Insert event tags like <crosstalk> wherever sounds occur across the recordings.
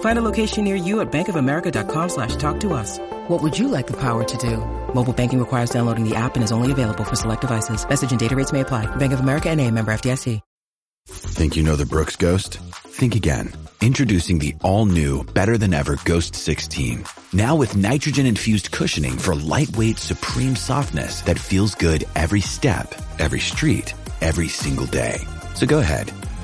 Find a location near you at bankofamerica.com slash talk to us. What would you like the power to do? Mobile banking requires downloading the app and is only available for select devices. Message and data rates may apply. Bank of America and a member FDIC. Think you know the Brooks Ghost? Think again. Introducing the all-new, better-than-ever Ghost 16. Now with nitrogen-infused cushioning for lightweight, supreme softness that feels good every step, every street, every single day. So go ahead.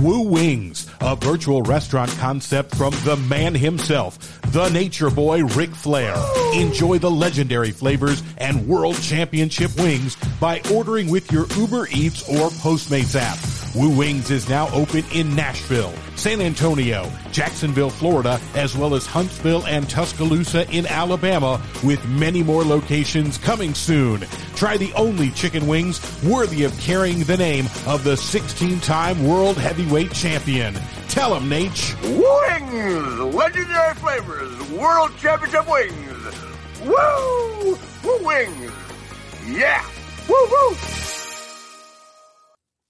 Woo Wings, a virtual restaurant concept from the man himself, the nature boy Ric Flair. Enjoy the legendary flavors and world championship wings by ordering with your Uber Eats or Postmates app. Woo Wings is now open in Nashville, San Antonio, Jacksonville, Florida, as well as Huntsville and Tuscaloosa in Alabama, with many more locations coming soon. Try the only chicken wings worthy of carrying the name of the 16-time world heavyweight champion. Tell him, Nate. Wings! Legendary flavors! World Championship wings! Woo! Woo wings! Yeah! Woo woo!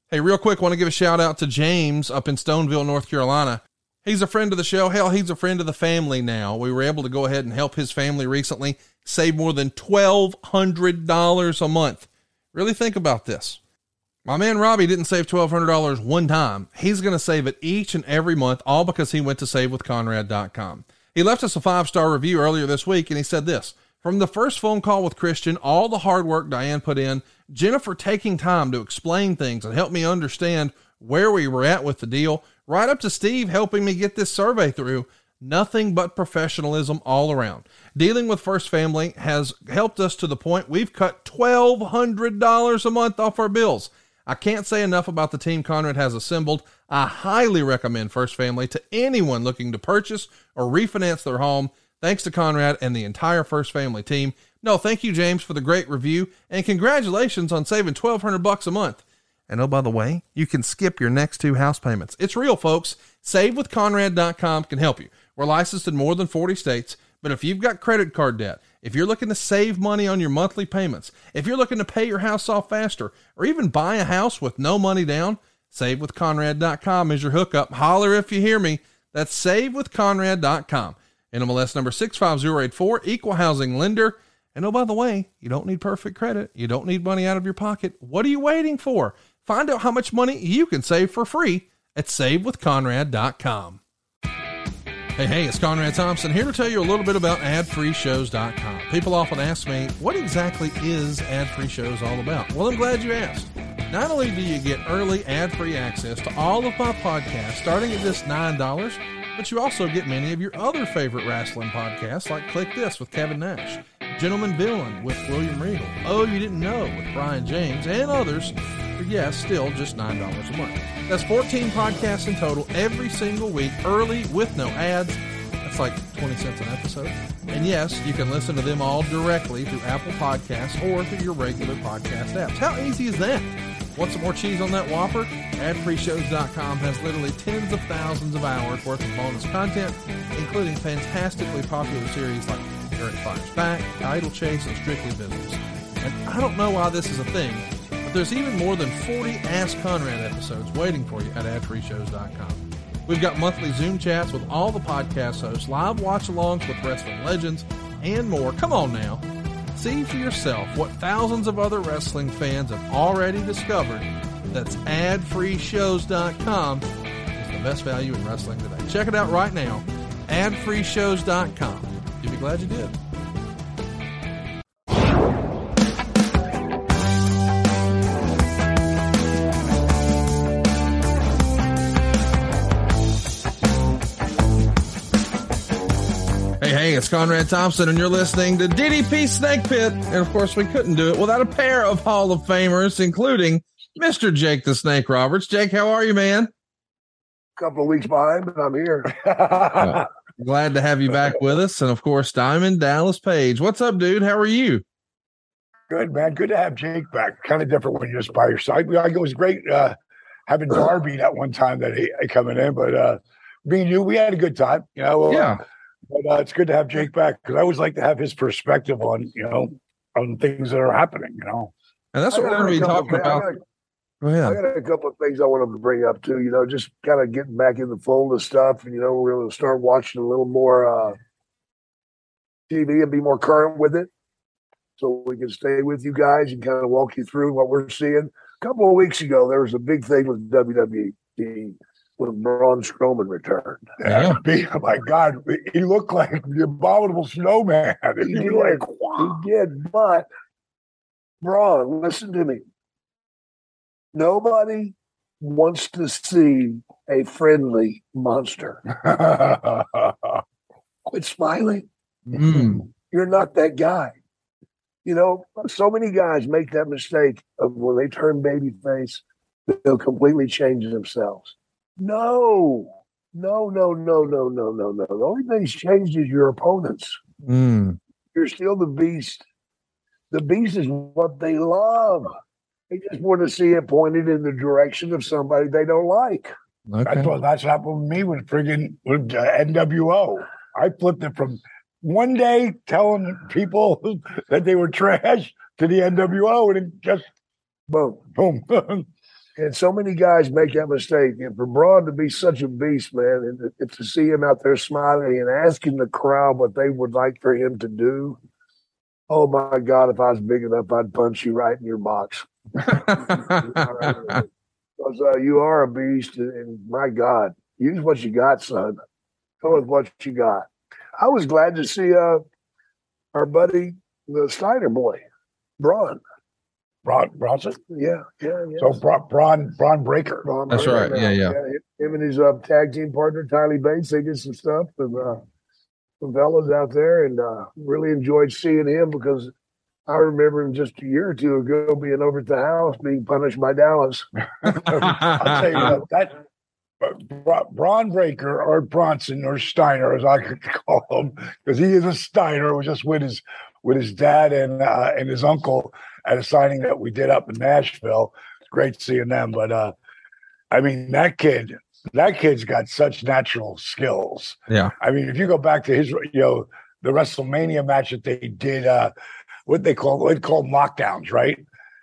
Hey, real quick, want to give a shout out to James up in Stoneville, North Carolina. He's a friend of the show. Hell, he's a friend of the family now. We were able to go ahead and help his family recently save more than $1,200 a month. Really think about this. My man Robbie didn't save $1,200 one time. He's going to save it each and every month, all because he went to savewithconrad.com. He left us a five star review earlier this week and he said this From the first phone call with Christian, all the hard work Diane put in, Jennifer taking time to explain things and help me understand where we were at with the deal, right up to Steve helping me get this survey through. Nothing but professionalism all around. Dealing with First Family has helped us to the point we've cut $1,200 a month off our bills. I can't say enough about the team Conrad has assembled. I highly recommend First Family to anyone looking to purchase or refinance their home. Thanks to Conrad and the entire First Family team. No, thank you, James, for the great review, and congratulations on saving twelve hundred bucks a month. And oh, by the way, you can skip your next two house payments. It's real, folks. SaveWithConrad.com can help you. We're licensed in more than 40 states, but if you've got credit card debt, if you're looking to save money on your monthly payments, if you're looking to pay your house off faster, or even buy a house with no money down, SaveWithConrad.com is your hookup. Holler if you hear me. That's SaveWithConrad.com. NMLS number 65084, equal housing lender. And oh, by the way, you don't need perfect credit. You don't need money out of your pocket. What are you waiting for? Find out how much money you can save for free at savewithconrad.com. Hey, hey, it's Conrad Thompson here to tell you a little bit about adfreeshows.com. People often ask me, what exactly is Ad Free Shows all about? Well, I'm glad you asked. Not only do you get early ad free access to all of my podcasts starting at just $9, but you also get many of your other favorite wrestling podcasts like Click This with Kevin Nash, Gentleman Villain with William Regal, Oh You Didn't Know with Brian James, and others for, yes, still just $9 a month. That's 14 podcasts in total every single week, early with no ads. That's like 20 cents an episode. And yes, you can listen to them all directly through Apple Podcasts or through your regular podcast apps. How easy is that? Want some more cheese on that Whopper? AdFreeShows.com has literally tens of thousands of hours worth of bonus content, including fantastically popular series like Eric Fires Back, Idle Chase, and Strictly Business. And I don't know why this is a thing, but there's even more than 40 Ask Conrad episodes waiting for you at AdFreeShows.com. We've got monthly Zoom chats with all the podcast hosts, live watch alongs with wrestling legends, and more. Come on now. See for yourself what thousands of other wrestling fans have already discovered That's adfreeshows.com. It's the best value in wrestling today. Check it out right now. Adfreeshows.com. Be glad you did. Hey, hey, it's Conrad Thompson, and you're listening to DDP Snake Pit. And of course, we couldn't do it without a pair of Hall of Famers, including Mr. Jake the Snake Roberts. Jake, how are you, man? A couple of weeks behind, but I'm here. <laughs> Glad to have you back with us. And of course, Diamond Dallas Page. What's up, dude? How are you? Good, man. Good to have Jake back. Kind of different when you're just by your side. It was great uh, having Darby that one time that he, he coming in, but uh, me and you, we had a good time. You know, Yeah. But uh, it's good to have Jake back because I always like to have his perspective on you know on things that are happening. You know, And that's what we're going to be talking about. Go I got a couple of things I wanted to bring up too. You know, just kind of getting back in the fold of stuff. And, you know, we're going to start watching a little more uh, TV and be more current with it, so we can stay with you guys and kind of walk you through what we're seeing. A couple of weeks ago, there was a big thing with WWE when Braun Strowman returned. Yeah. <laughs> Oh my God, he looked like the abominable snowman. <laughs> He He did. like, wow. He did, but Braun, listen to me. Nobody wants to see a friendly monster. <laughs> Quit smiling. Mm. You're not that guy. You know, so many guys make that mistake of when they turn baby face, they'll completely change themselves. No, no, no, no, no, no, no, no. The only thing that's changed is your opponents. Mm. You're still the beast. The beast is what they love. They just want to see it pointed in the direction of somebody they don't like. Okay. That's what that's happened with me with friggin' with uh, NWO. I flipped it from one day telling people <laughs> that they were trash to the NWO, and it just Boom. boom. <laughs> And so many guys make that mistake. And for Braun to be such a beast, man, and and to see him out there smiling and asking the crowd what they would like for him to do. Oh my God, if I was big enough, I'd punch you right in your box. Because uh, you are a beast, and, and my God, use what you got, son. Go with what you got. I was glad to see uh, our buddy, the Steiner boy, Braun. Braun Bronson. Yeah, yeah, yeah. So Braun Braun, Bron Breakker. Braun That's Breaker right. Yeah, yeah. Him and his uh, tag team partner, Tyler Bates, they did some stuff with uh, some fellas out there, and uh, really enjoyed seeing him because I remember him just a year or two ago being over at the house being punished by Dallas. <laughs> I'll tell you what, that Bra- Bron Breakker or Bronson or Steiner, as I could call him, because he is a Steiner. Was just with his with his dad and uh, and his uncle at a signing that we did up in Nashville. It's great seeing them. But uh, I mean, that kid, that kid's got such natural skills. yeah. I mean, if you go back to his, you know, the WrestleMania match that they did, uh, what they call what they call knockdowns, right?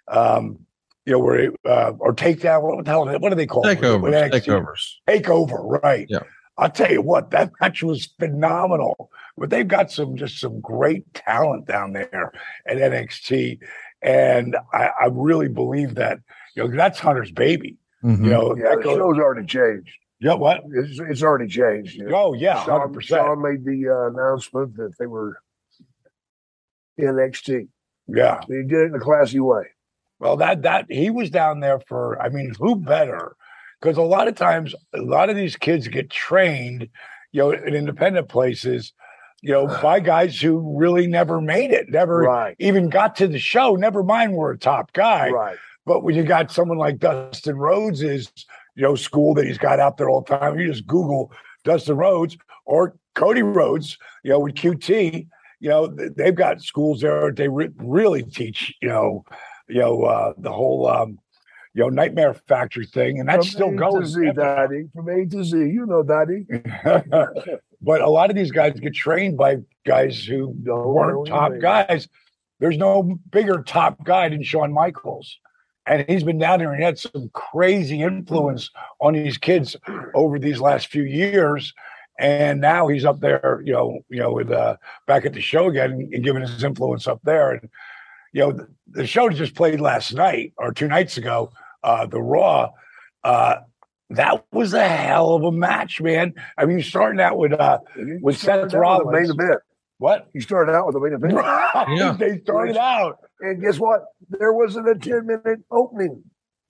Um, you know, where uh, or takedown. What the hell? What do they call it? Takeovers. With NXT? Takeovers. Takeover, right? Yeah. I'll tell you what, that match was phenomenal. But they've got some just some great talent down there at NXT, and I, I really believe that you know that's Hunter's baby. Mhm. You know, Yeah, that the goes- show's already changed. yeah, what? It's, it's already changed. you know. Oh yeah, hundred percent. Shawn made the uh, announcement that they were NXT. Yeah. He did it in a classy way. Well, that that he was down there for. I mean, who better? Because a lot of times, a lot of these kids get trained, you know, in independent places, you know, <sighs> by guys who really never made it, never Right. even got to the show. Never mind, we're a top guy. Right. But when you got someone like Dustin Rhodes's, you know, school that he's got out there all the time, you just Google Dustin Rhodes or Cody Rhodes, you know, with QT, you know, they've got schools there. They re- really teach, you know, you know, uh, the whole, um, you know, Nightmare Factory thing, and that's From still A going. To Z, Daddy. From A to Z. You know, Daddy. <laughs> but a lot of these guys get trained by guys who Don't weren't top mean. guys. There's no bigger top guy than Shawn Michaels. And he's been down there and had some crazy influence on these kids over these last few years. And now he's up there, you know, you know, with uh back at the show again and, and giving his influence up there. And you know, the, the show just played last night or two nights ago uh, the Raw. Uh, that was a hell of a match, man. I mean, starting out with uh, with started Seth out with the main event. what? You started out with the main event. <laughs> Yeah. they started out And guess what? There wasn't a 10 minute opening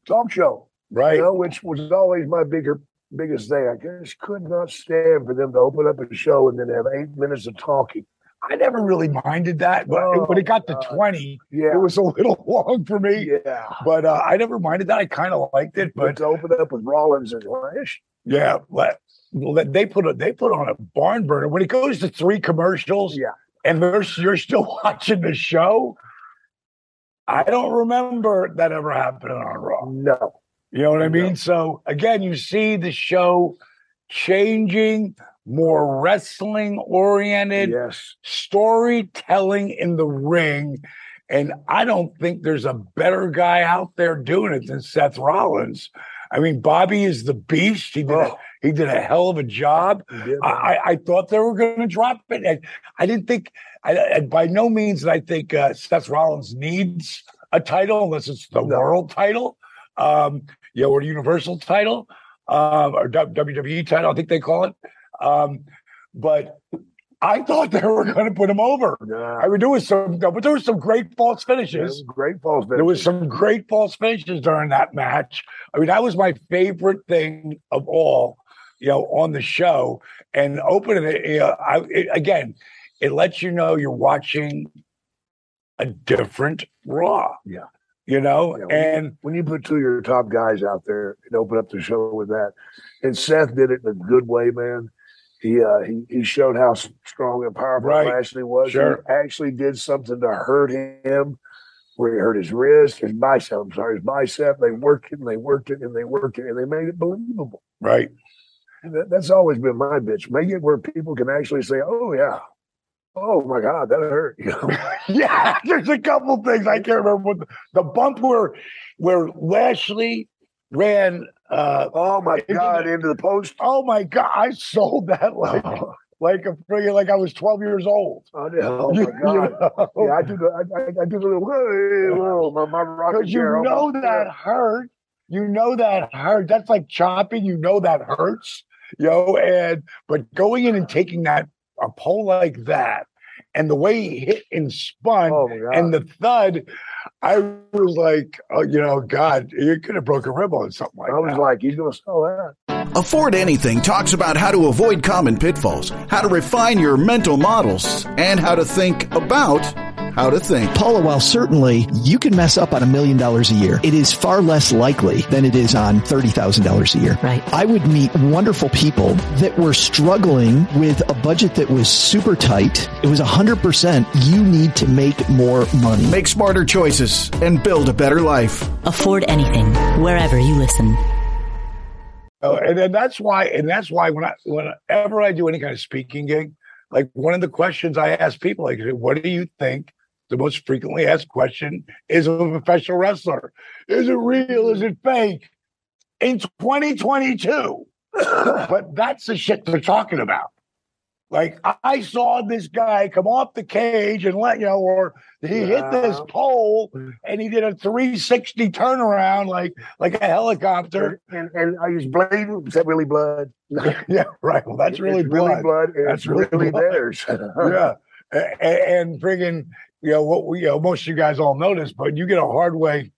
talk show, right. you know, which was always my bigger biggest thing. I just could not stand for them to open up a show and then have eight minutes of talking. I never really minded that, but Oh, when it got to God. twenty, Yeah. it was a little <laughs> long for me. yeah. But uh, I never minded that. I kind of liked it, But but to open up with Rollins and Lash, yeah, let, let- they put a, they put on a barn burner when it goes to three commercials. Yeah. and you're still <laughs> watching the show. I don't remember that ever happening on Raw. no. You know what I mean? So again, you see the show changing, more wrestling oriented, Yes. storytelling in the ring. And I don't think there's a better guy out there doing it than Seth Rollins. I mean, Bobby is the beast. He did a, Oh, he did a hell of a job. did, I. I, I thought they were going to drop it. I, I didn't think. I, I, by no means did I think uh, Seth Rollins needs a title unless it's the No. world title, um, you know, or Universal title, um, or WWE title. I think they call it. Um, but I thought they were going to put him over. Nah. I mean, there was some, but there was some great false finishes. Great falls. There was some great false finishes during that match. I mean, that was my favorite thing of all, you know, on the show. And opening it, you know, I, it again, it lets you know you're watching a different Raw. Yeah. You know, Yeah, when you- and when you put two of your top guys out there and open up the show with that, and Seth did it in a good way, man. He uh, he he showed how strong and powerful Right. Lashley was. Sure. He actually did something to hurt him, where he hurt his wrist, his bicep. I'm sorry, his bicep. They worked it and they worked it and they worked it and they made it believable. right, And that, that's always been my bitch. Make it where people can actually say, "Oh yeah, oh my God, that hurt." You <laughs> know? <laughs> yeah. There's a couple things I can't remember what the, the bump where where Lashley ran. uh oh my Into God, the- into the post. Oh my god, I sold that <laughs> like Oh, like a friggin' like I was 12 years old. oh, oh You- my you know? Yeah, I do the I, I, do the little, my, my rocket Because you chair. know that hurt. You know that hurt. That's like chopping. You know that hurts. You know, and but going in and taking that a pole like that, and the way he hit and spun, Oh and the thud, I was like, oh, you know, God, you could have broke a rib on something like that. I was that. like, he's gonna sell that. Afford Anything talks about how to avoid common pitfalls, how to refine your mental models, and how to think about how to think. Paula, while certainly you can mess up on a million dollars a year, it is far less likely than it is on $30,000 a year. Right. I would meet wonderful people that were struggling with a budget that was super tight. It was 100% you need to make more money. Make smarter choices and build a better life. Afford anything, wherever you listen. Oh, and then that's why, and that's why when I whenever I do any kind of speaking gig, like one of the questions I ask people, like, what do you think the most frequently asked question is of a professional wrestler? Is it real? Is it fake? In 2022. <coughs> but that's the shit they're talking about. Like I- I saw this guy come off the cage and let you know, or he hit this pole and he did a 360 turnaround like like a helicopter. And and are you bleeding? Is that really blood? <laughs> yeah, right. Well, that's really It's blood. blood. That's really, really blood. theirs. <laughs> yeah, and, and friggin', you know what? We, you know, most of you guys all know this, but you get a hard way.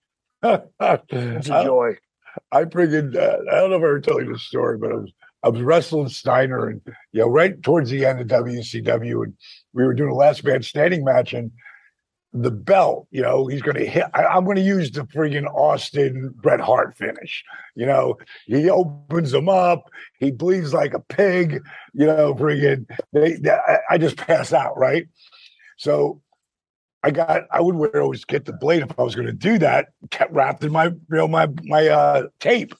It's a joy. <laughs> I friggin', uh, I don't know if I ever tell you this story, but I was I was wrestling Steiner, and you know, right towards the end of WCW, and we were doing a last man standing match, and the belt, you know, he's going to hit. I, I'm going to use the friggin' Austin Bret Hart finish. You know, he opens him up, he bleeds like a pig. You know, friggin', they, they, I just pass out, right? So I got, I would wear always get the blade if I was going to do that, kept wrapped in my, you know, my my uh, tape.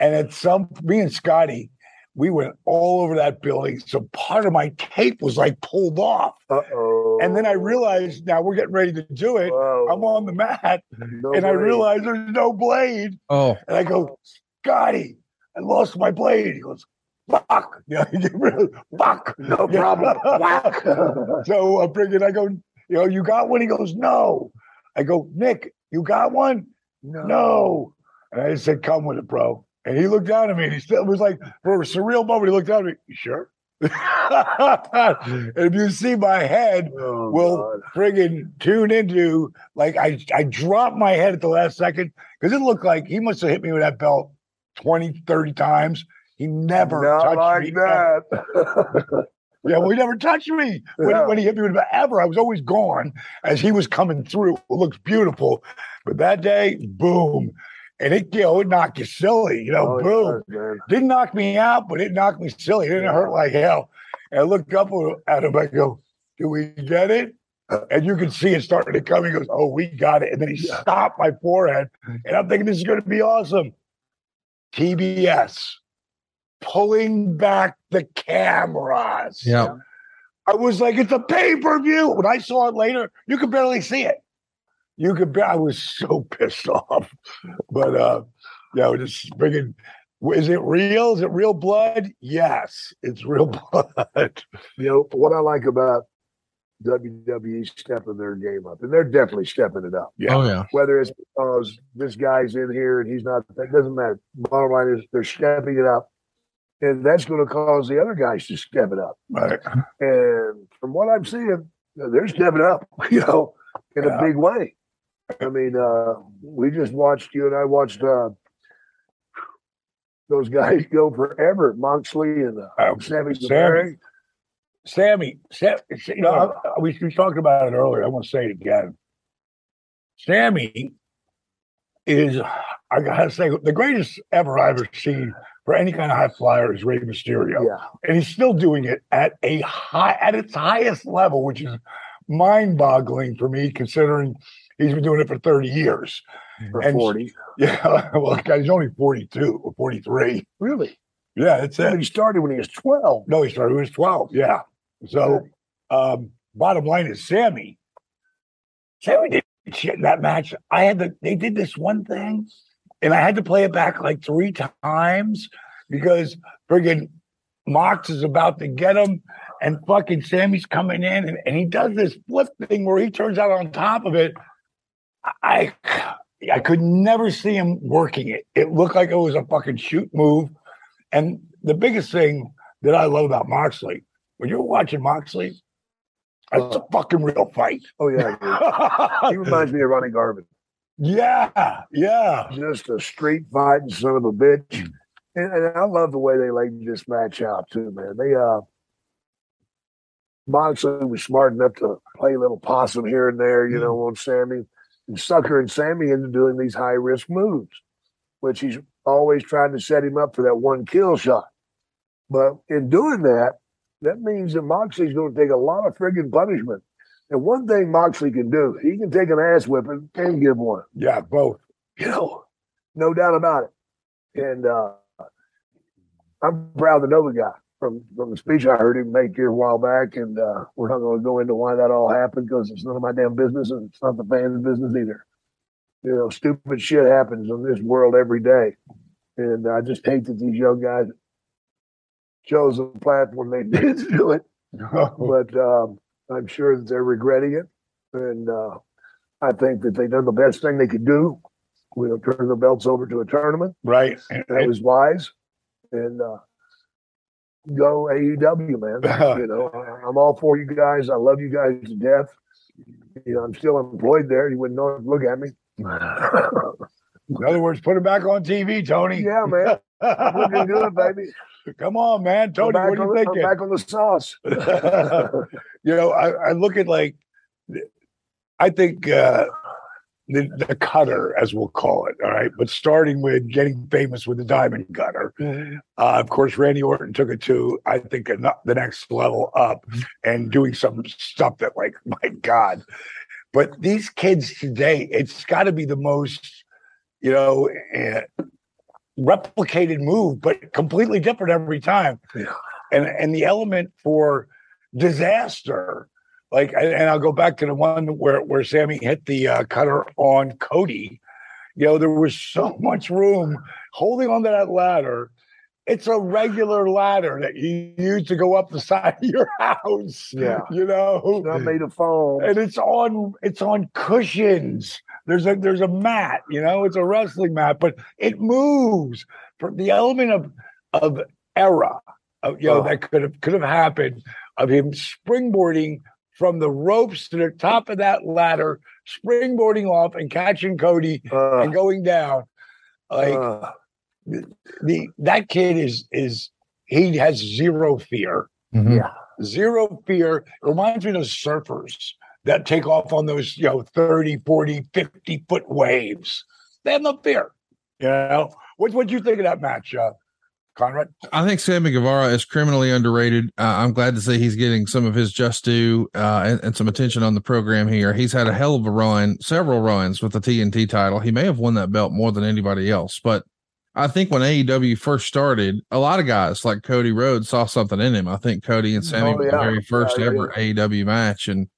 And at some, me and Scotty, we went all over that building. So part of my tape was like pulled off. Uh oh. And then I realized now we're getting ready to do it. I'm on the mat No and I blade. realize there's no blade. Oh, And I go, Scotty, I lost my blade. He goes, fuck. <laughs> Yeah, he get rid fuck. No problem. <laughs> Whack. <laughs> so I bring it. I go, you know, you got one? He goes, no. I go, Nick, you got one? No. And I just said, "Come with it, bro." And he looked down at me, and he still it was like for a surreal moment. He looked down at me. You sure? <laughs> and if you see my head, Oh, will God. friggin' tune into like I I dropped my head at the last second because it looked like he must have hit me with that belt 20, 30 times. He never Not touched like me. that. <laughs> Yeah, well, he never touched me. When, Yeah. when he hit me with it ever, I was always gone as he was coming through. It looks beautiful. But that day, boom. And it, you know, it knocked you silly, you know, Oh, boom. man. Didn't knock me out, but it knocked me silly. It didn't hurt like hell. And I looked up at him. I go, "Do we get it?" And you can see it starting to come. He goes, "Oh, we got it." And then he stopped my forehead, and I'm thinking this is going to be awesome. TBS pulling back the cameras. Yeah. I was like, "It's a pay per view." When I saw it later, you could barely see it. You could. Be- I was so <laughs> pissed off, but uh, yeah, just bringing. Is it real? Is it real blood? Yes, it's real <laughs> blood. You know what I like about WWE stepping their game up, and they're definitely stepping it up. Yeah. Oh yeah. Whether it's because this guy's in here and he's not, that doesn't matter. Bottom line is they're stepping it up, and that's going to cause the other guys to step it up. Right. And from what I'm seeing, they're stepping up, <laughs> you know, in Yeah. a big way. I mean, uh, we just watched you and I watched uh, those guys go forever, Moxley and uh, Um, Sammy Sammy. Sammy, Sam, you know, I- we, we talked about it earlier. I want to say it again. Sammy is, I gotta say, the greatest ever I've ever seen for any kind of high flyer is Rey Mysterio. Yeah, and he's still doing it at a high at its highest level, which is mind-boggling for me, considering he's been doing it for 30 years. for And- 40. Yeah, <laughs> well, guys, he's only 42 or 43. Really? Yeah, that's it. he started when he was 12. No, he started when he was 12. Yeah. So, um, bottom line is Sammy. Sammy did shit in that match. I had to, they did this one thing, and I had to play it back like three times because friggin' Mox is about to get him, and fucking Sammy's coming in, and, and he does this flip thing where he turns out on top of it. I I could never see him working it. It looked like it was a fucking shoot move. And the biggest thing that I love about Moxley, when you're watching Moxley, it's oh. a fucking real fight. Oh, yeah. <laughs> he reminds me of Ronnie Garvin. yeah, yeah. Just a street fighting son of a bitch. <clears throat> And, and I love the way they laid this match out, too, man. They, uh, Moxley was smart enough to play a little possum here and there, you know, on Sammy and suckering Sammy into doing these high risk moves, which he's always trying to set him up for that one kill shot. But in doing that, that means that Moxley's going to take a lot of friggin' punishment. And one thing Moxley can do, he can take an ass whipping and can give one Yeah, both. you know, no doubt about it. And uh, I'm proud to know the guy from from the speech I heard him make here a while back. And uh, we're not going to go into why that all happened because it's none of my damn business and it's not the fans' business either. You know, stupid shit happens in this world every day, and I just hate that these young guys chose the platform they <laughs> did to do it but um, I'm sure that they're regretting it. And uh, I think that they've done the best thing they could do. We'll turn the belts over to a tournament. right. And- That was wise. And uh, go AEW, man. <laughs> you know, I- I'm all for you guys. I love you guys to death. You know, I'm still employed there. You wouldn't know. Look at me. in other words, put it back on TV, Tony. yeah, man. Looking good, baby. <laughs> Come on, man. Tony, what are you thinking? back on the sauce. <laughs> you know, I, I look at like, I think uh, the the cutter, as we'll call it, all right. But starting with getting famous with the diamond cutter, uh, of course, Randy Orton took it to I think the next level up, and doing some stuff that, like, <laughs> my God. But these kids today, it's got to be the most, you know. Uh, replicated move, but completely different every time. And and the element for disaster, like, and, I'll go back to the one where where Sammy hit the uh, cutter on Cody. You know, there was so <laughs> much room holding onto that ladder. It's a regular ladder that you use to go up the <laughs> side of your house. Yeah. You know, Not made of foam. and it's on it's on cushions there's a there's a mat, you know, it's a wrestling mat, but it moves. For the element of of error, of, you know, Oh. that could have could have happened of him springboarding from the ropes to the top of that ladder, springboarding off and catching Cody Uh, and going down. Like uh, the that kid is is he has zero fear. Mhm. Yeah. Zero fear. It reminds me of surfers that take off on those, you know, 30, 40, 50 foot waves. They have no fear. You know? What what you think of that match, uh, Conrad? I think Sammy Guevara is criminally underrated. Uh, I'm glad to see he's getting some of his just due uh, and, and some attention on the program here. He's had a hell of a run, several runs with the TNT title. He may have won that belt more than anybody else, but I think when AEW first started, a lot of guys like Cody Rhodes saw something in him. I think Cody and Sammy Oh, were the very first Yeah, ever AEW match, and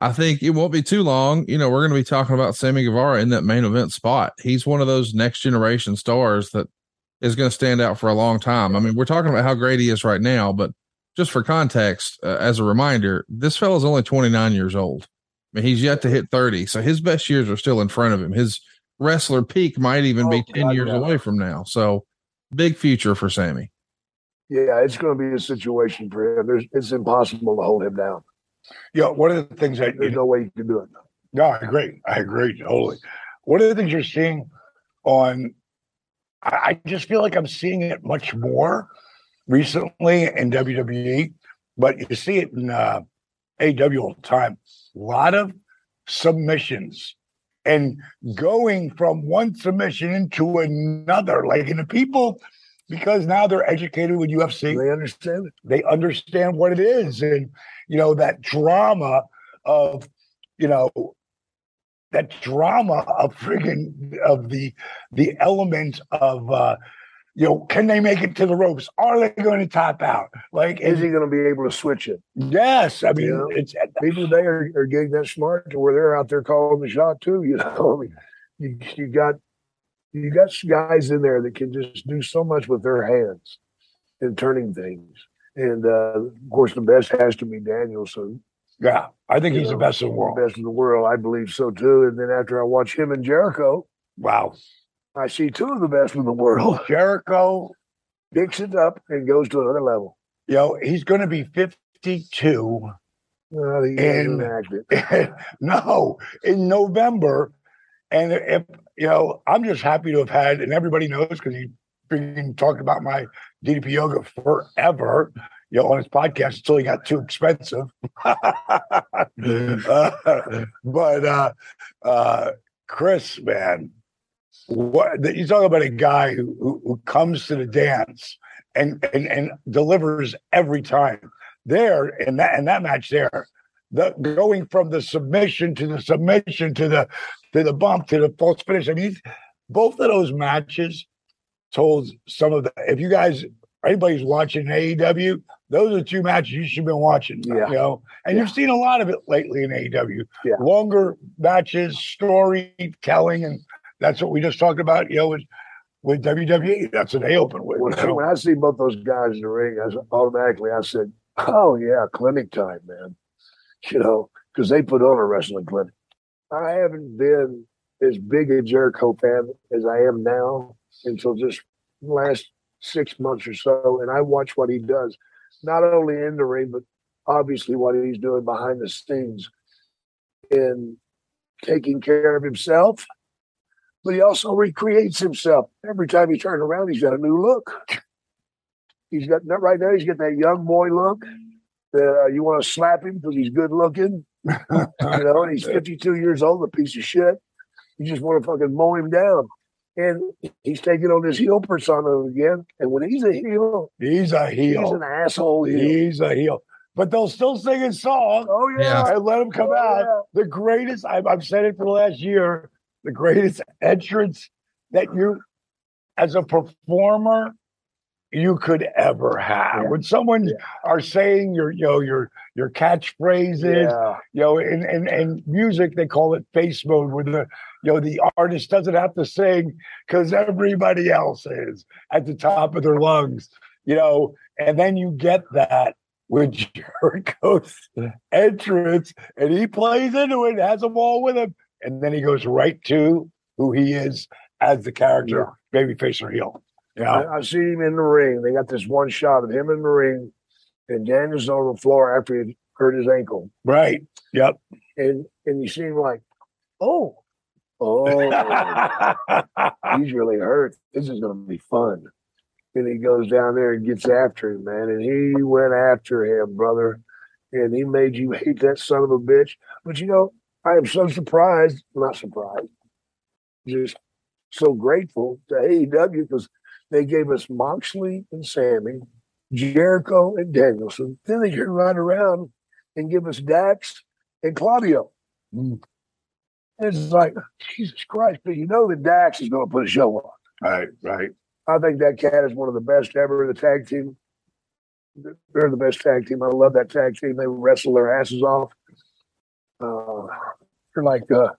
I think it won't be too long. You know, we're going to be talking about Sammy Guevara in that main event spot. He's one of those next generation stars that is going to stand out for a long time. I mean, we're talking about how great he is right now, but just for context, uh, as a reminder, this fellow's only 29 years old. I mean, he's yet to hit 30, so his best years are still in front of him. His wrestler peak might even be Oh, 10 God, years yeah. away from now. So, big future for Sammy. yeah, it's going to be a situation for him. There's, it's impossible to hold him down. You know, one of the things that you There's no way you can do it. No, I agree. I agree totally. One of the things you're seeing on, I, just feel like I'm seeing it much more recently in WWE, but you see it in uh, AW all the time. A lot of submissions and going from one submission into another. Like, and the people, because now they're educated with UFC, They understand it. they understand what it is and you know that drama of you know that drama of friggin' of the the element of uh you know can they make it to the ropes are they going to top out like Is he going to be able to switch it? yes i mean Yeah. it's People today are, are getting that smart to where they're out there calling the shot too. You <laughs> know, I mean, you, you got you got guys in there that can just do so much with their hands and turning things. And uh, of course, the best has to be Danielson. Yeah i think you he's the best in the world Best in the world, I believe so too. And then after I watch him and Jericho, wow I see two of the best in the world. <laughs> jericho Picks it up and goes to another level. you know he's going to be 52 Uh, he And- hasn't <laughs> no, in November. And if you know, I'm just happy to have had, and everybody knows because he's been talking about my DDP yoga forever, you know, on his podcast until he got too expensive. <laughs> Uh, but uh, uh, Chris, man, what you talk about a guy who, who who comes to the dance and and and delivers every time. There in that in that match there, the going from the submission to the submission to the to the bump to the false finish. I mean, both of those matches told some of the. If you guys, anybody's watching AEW, those are two matches you should have been watching. Yeah. You know, and you've seen a lot of it lately in AEW. Yeah. Longer matches, storytelling, and that's what we just talked about. You know, with with WWE, that's what they open with. when, you know? <laughs> when I see both those guys in the ring, I automatically I said, "Oh yeah, clinic time, man." <laughs> You know, because they put on a wrestling clinic. I haven't been as big a Jericho fan as I am now until just last six months or so, and I watch what he does, not only in the ring, but obviously what he's doing behind the scenes in taking care of himself. But he also recreates himself. Every time he turns around, he's got a new look. He's got that right now. He's got that young boy look. That uh, you want to slap him because he's good looking, you know. And he's <laughs> 52 years old, a piece of shit. You just want to fucking mow him down. And he's taking on this heel persona again. And when he's a heel, he's a heel. he's an asshole heel. He's a heel. But they'll still sing his song. Oh yeah, and let him come Oh, out. yeah. The greatest, I've, I've said it for the last year, the greatest entrance that you, as a performer, you could ever have. Yeah. When someone are saying your, you know, your your catchphrases, Yeah. you know, in, in, in music they call it face mode, where the you know the artist doesn't have to sing because everybody else is at the top of their lungs, you know, and then you get that with <laughs> Jericho's entrance, and he plays into it, has them all with him. and then he goes right to who he is as the character, babyface or heel. Yeah, I, I see him in the ring. They got this one shot of him in the ring, and Daniel's on the floor after he hurt his ankle, right. Yep. and and you see him like, oh, <laughs> oh, he's really hurt. This is going to be fun. And he goes down there and gets after him, man. And he went after him, brother. And he made you <laughs> hate that son of a bitch. But you know, I am so surprised, not surprised, just so grateful to AEW because they gave us Moxley and Sammy, Jericho and Danielson. Then they turn right around and give us Dax and Claudio. Mm. It's like, Jesus Christ, but you know that Dax is going to put a show on. Right, right. I think that cat is one of the best ever. The tag team, they're the best tag team. I love that tag team. They wrestle their asses off. Uh, they're like uh,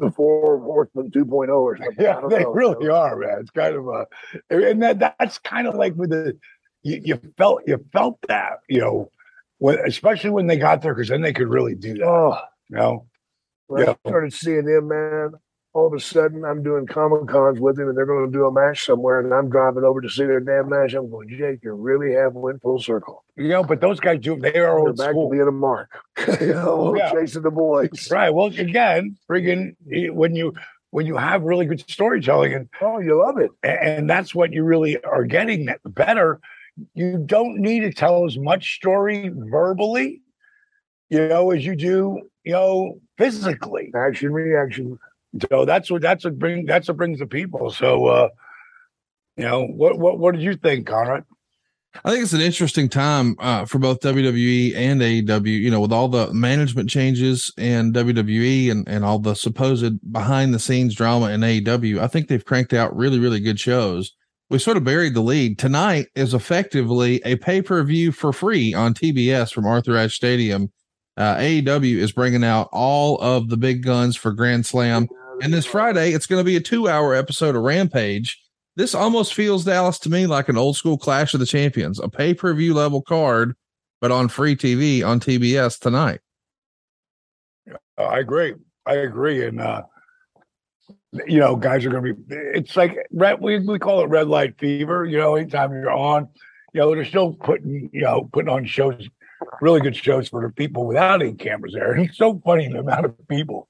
the four horsemen 2.0 or <laughs> something. Yeah, they know. really are, man. It's kind of a, and that that's kind of like with the, you, you felt you felt that, you know, when especially when they got there, because then they could really do that. Oh, You know, when Yeah. I started seeing them, man. All of a sudden, I'm doing comic cons with him and they're going to do a match somewhere, and I'm driving over to see their damn match. I'm going, Jake, you really have went full circle. you know, but those guys do. They are They're old back school. to being a mark. <laughs> you know, Yeah. chasing the boys. Right. Well, again, friggin' when you when you have really good storytelling and Oh, you love it. and that's what you really are getting better. You don't need to tell as much story verbally, you know, as you do, you know, physically. Action, reaction. So that's what that's what bring that's what brings the people. So uh you know, what what what did you think, Conrad? I think it's an interesting time uh, for both WWE and AEW. You know, with all the management changes in WWE and and all the supposed behind the scenes drama in AEW, I think they've cranked out really really good shows. We sort of buried the lead. Tonight is effectively a pay per view for free on TBS from Arthur Ashe Stadium. Uh, AEW is bringing out all of the big guns for Grand Slam, and this Friday it's going to be a two hour episode of Rampage this almost feels Dallas to me like an old school Clash of the Champions, a pay per view level card, but on free TV on TBS tonight. Uh, I agree. I agree. And uh you know, guys are gonna be it's like red we, we call it red light fever, you know, anytime you're on, you know, they're still putting, you know, putting on shows, really good shows for the people without any cameras there. And it's so funny the amount of people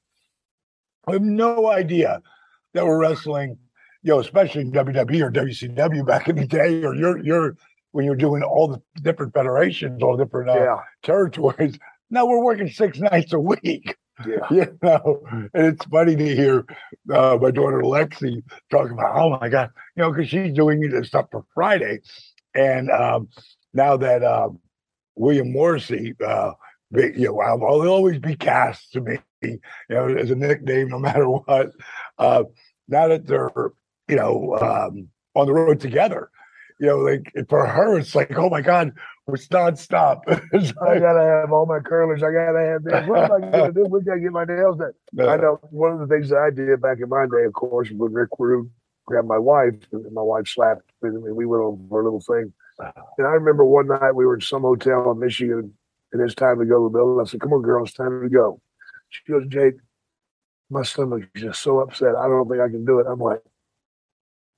I have no idea that we're wrestling, you know, especially in WWE or WCW back in the day, or you're you're when you're doing all the different federations, all different uh, Yeah. territories. Now we're working six nights a week. Yeah. <laughs> You know, and it's funny to hear uh, my daughter Lexi talking about, oh my God, you know, because she's doing this stuff for Friday. And um, now that uh, William Morrissey, uh, you know, I'll, I'll always be Cass to me, you know, as a nickname, no <laughs> matter what. Uh, now that they're, you know, um, on the road together, you know, like for her, it's like, oh my God, we're nonstop. <laughs> It's I gotta have all my curlers. I gotta have this. What am I gonna <laughs> do? We gotta get my nails done. I know one of the things that I did back in my day, of course, when Rick Rude grabbed my wife, and my wife slapped me, and we went over a little thing. And I remember one night we were in some hotel in Michigan, and it's time to go to the building. I said, "Come on, girl, it's time to go." She goes, "Jake, my stomach is just so upset. I don't think I can do it." I'm like,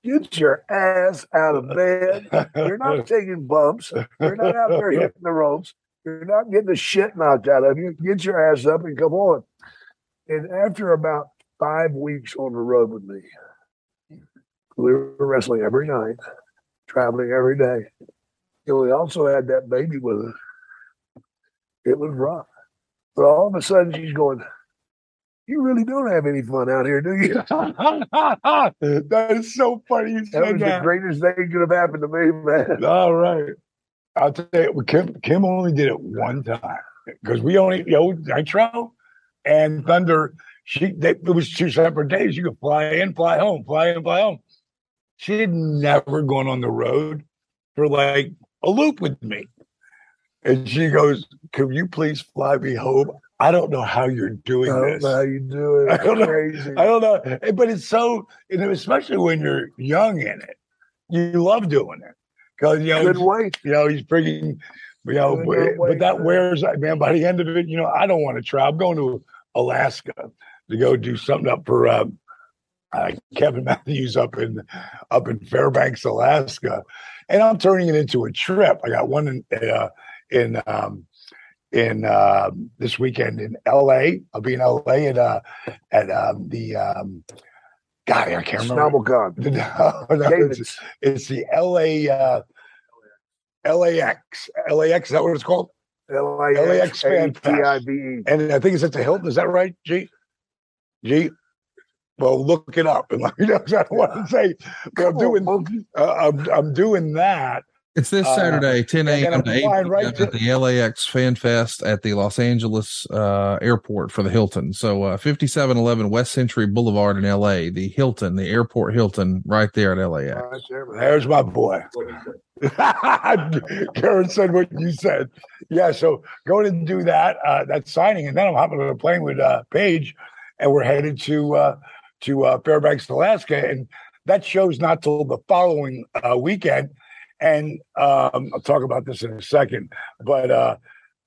"Get your ass out of bed. You're not <laughs> taking bumps. You're not out there hitting the ropes. You're not getting the shit knocked out of you. Get your ass up and come on. And after about five weeks on the road with me, we were wrestling every night, traveling every day. And we also had that baby with us. It was rough. But all of a sudden she's going, You really don't have any fun out here, do you? <laughs> that is so funny. That was the greatest thing could have happened to me, man. All right. I'll tell you, Kim, Kim only did it one time because we only, you know, Nitro and Thunder, she, they, it was two separate days. You could fly in, fly home, fly in, fly home. She had never gone on the road for like a loop with me. And she goes, Can you please fly me home? I don't know how you're doing I don't this. know how you do it. <laughs> I don't know. I don't know, but it's so, especially when you're young in it, you love doing it because you know, Good weight. you know, he's freaking, you know, Good but, weight, but that man. wears, man. By the end of it, you know, I don't want to try. I'm going to Alaska. to go do something up for uh, uh, Kevin <laughs> Matthews up in up in Fairbanks, Alaska, and I'm turning it into a trip. I got one in uh, in um, in uh, this weekend in L.A. I'll be in L.A. at uh, at um, the um, God, I can't remember. Snowball <laughs> No, no, it's, it's the L.A. Uh, LAX. LAX, is that what it's called? LAX Fan Fest. And I think it's at the Hilton. Is that right, G? G? Well, look it up and <laughs> like, me know 'cause I don't want to say. But I'm Come on, doing, uh, I'm, I'm doing that. It's this Uh, Saturday, 10 a.m. to I'm 8 flying right at to- the LAX Fan Fest at the Los Angeles uh, airport for the Hilton. So, uh, 5711 West Century Boulevard in LA, the Hilton, the airport Hilton, right there at LAX. Right there. There's my boy. <laughs> Karen said what you said. Yeah, so going and do that, uh, that signing, and then I'm hopping on a plane with uh, Paige, and we're headed to uh, to uh, Fairbanks, Alaska, and that show's not till the following uh, weekend. And um, I'll talk about this in a second, but uh,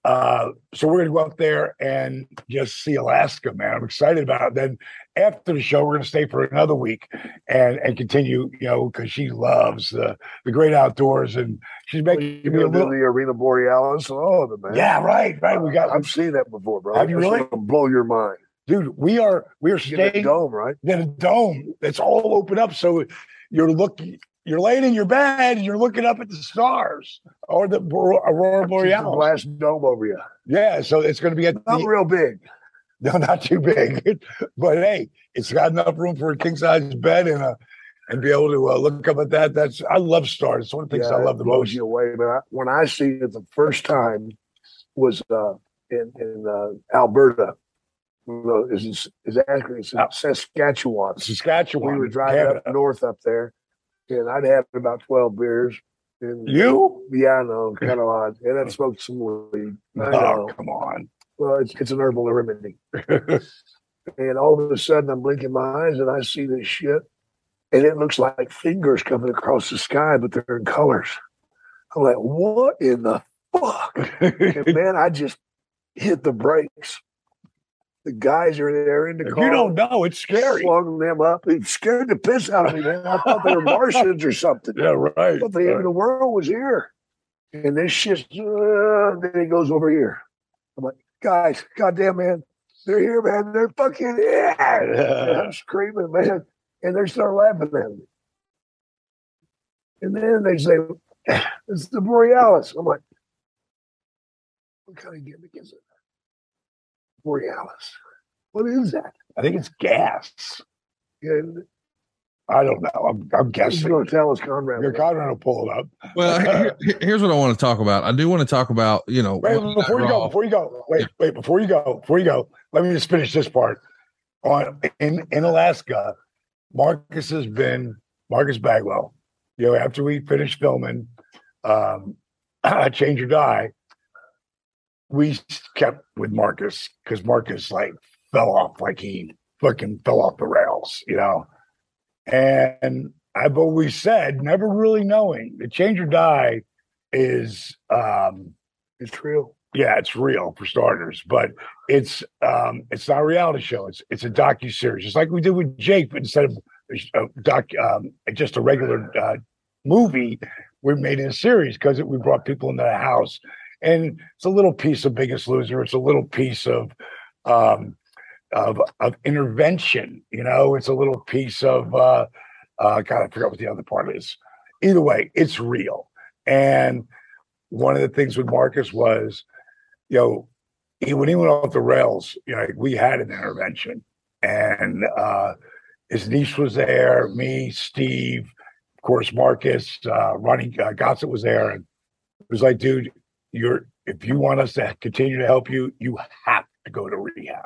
uh, so we're gonna go up there and just see Alaska, man. I'm excited about it. Then after the show, we're gonna stay for another week and and continue, you know, because she loves the the great outdoors and she's making You're me a little. the Aurora Borealis and all of it, man. Yeah, right, right. We got, I've seen that before, bro. Have you really? blow your mind. Dude. We are we are staying that dome, right? in a dome. It's all open up, so you're looking. You're laying in your bed and you're looking up at the stars or the aurora borealis. glass dome over you. Yeah, so it's going to be at Not the, real big. <laughs> No, not too big, <laughs> but hey, it's got enough room for a king size bed and a and be able to uh, look up at that. That's I love stars. It's one of the things I love the most. you away. But I, when I see it the first time was uh, in in uh, Alberta. No, is is actually it's in uh, Saskatchewan. Saskatchewan, We were driving Canada. up north up there, and I'd had about twelve beers. And You? Yeah, I know, kind of odd. And I'd oh. smoked some weed. I Oh, know. come on. Well, it's it's an herbal remedy. <laughs> and all of a sudden, I'm blinking my eyes and I see this shit, and it looks like fingers coming across the sky, but they're in colors. I'm like, what in the fuck? and man, I just hit the brakes. The guys are there in the If car. you don't know, it's scary. Slung them up. It scared the piss out of me, man. I thought they were <laughs> Martians or something. Yeah, right. I thought the end of the world was here. And this shit, uh, then it goes over here. I'm like, guys, goddamn, man, they're here, man. They're fucking. And I'm screaming, man. And they start laughing at me. And then they say, it's the Borealis. I'm like, what kind of gimmick is it? Borealis. What is that? I think it's gas. And I don't know. I'm, I'm guessing. he's guessing. going to tell us, Conrad. Your Conrad will pull it up. Well, here- here- here's what I want to talk about. I do want to talk about, you know, Wait, before you go, before you go, wait, wait, before you go, before you go, let me just finish this part. On in in Alaska, Marcus has been Marcus Bagwell. You know, after we finished filming, um, <clears throat> Change or Die, we kept with Marcus because Marcus like fell off, like he fucking fell off the rails, you know. And I've always said, never really knowing the Change or Die is um It's real. yeah, it's real for starters, but it's um it's not a reality show. It's it's a docu series, just like we did with Jake, but instead of a doc, um, just a regular uh, movie, we made it a series because we brought people into the house, and it's a little piece of Biggest Loser. It's a little piece of um of of intervention. You know, it's a little piece of uh, uh God, I forgot what the other part is. Either way, it's real, and one of the things with Marcus was you know, he, when he went off the rails, you know, we had an intervention, and uh, his niece was there, me, Steve, of course, Marcus, uh, Ronnie uh, Gossett was there, and it was like, dude, you're if you want us to continue to help you, you have to go to rehab.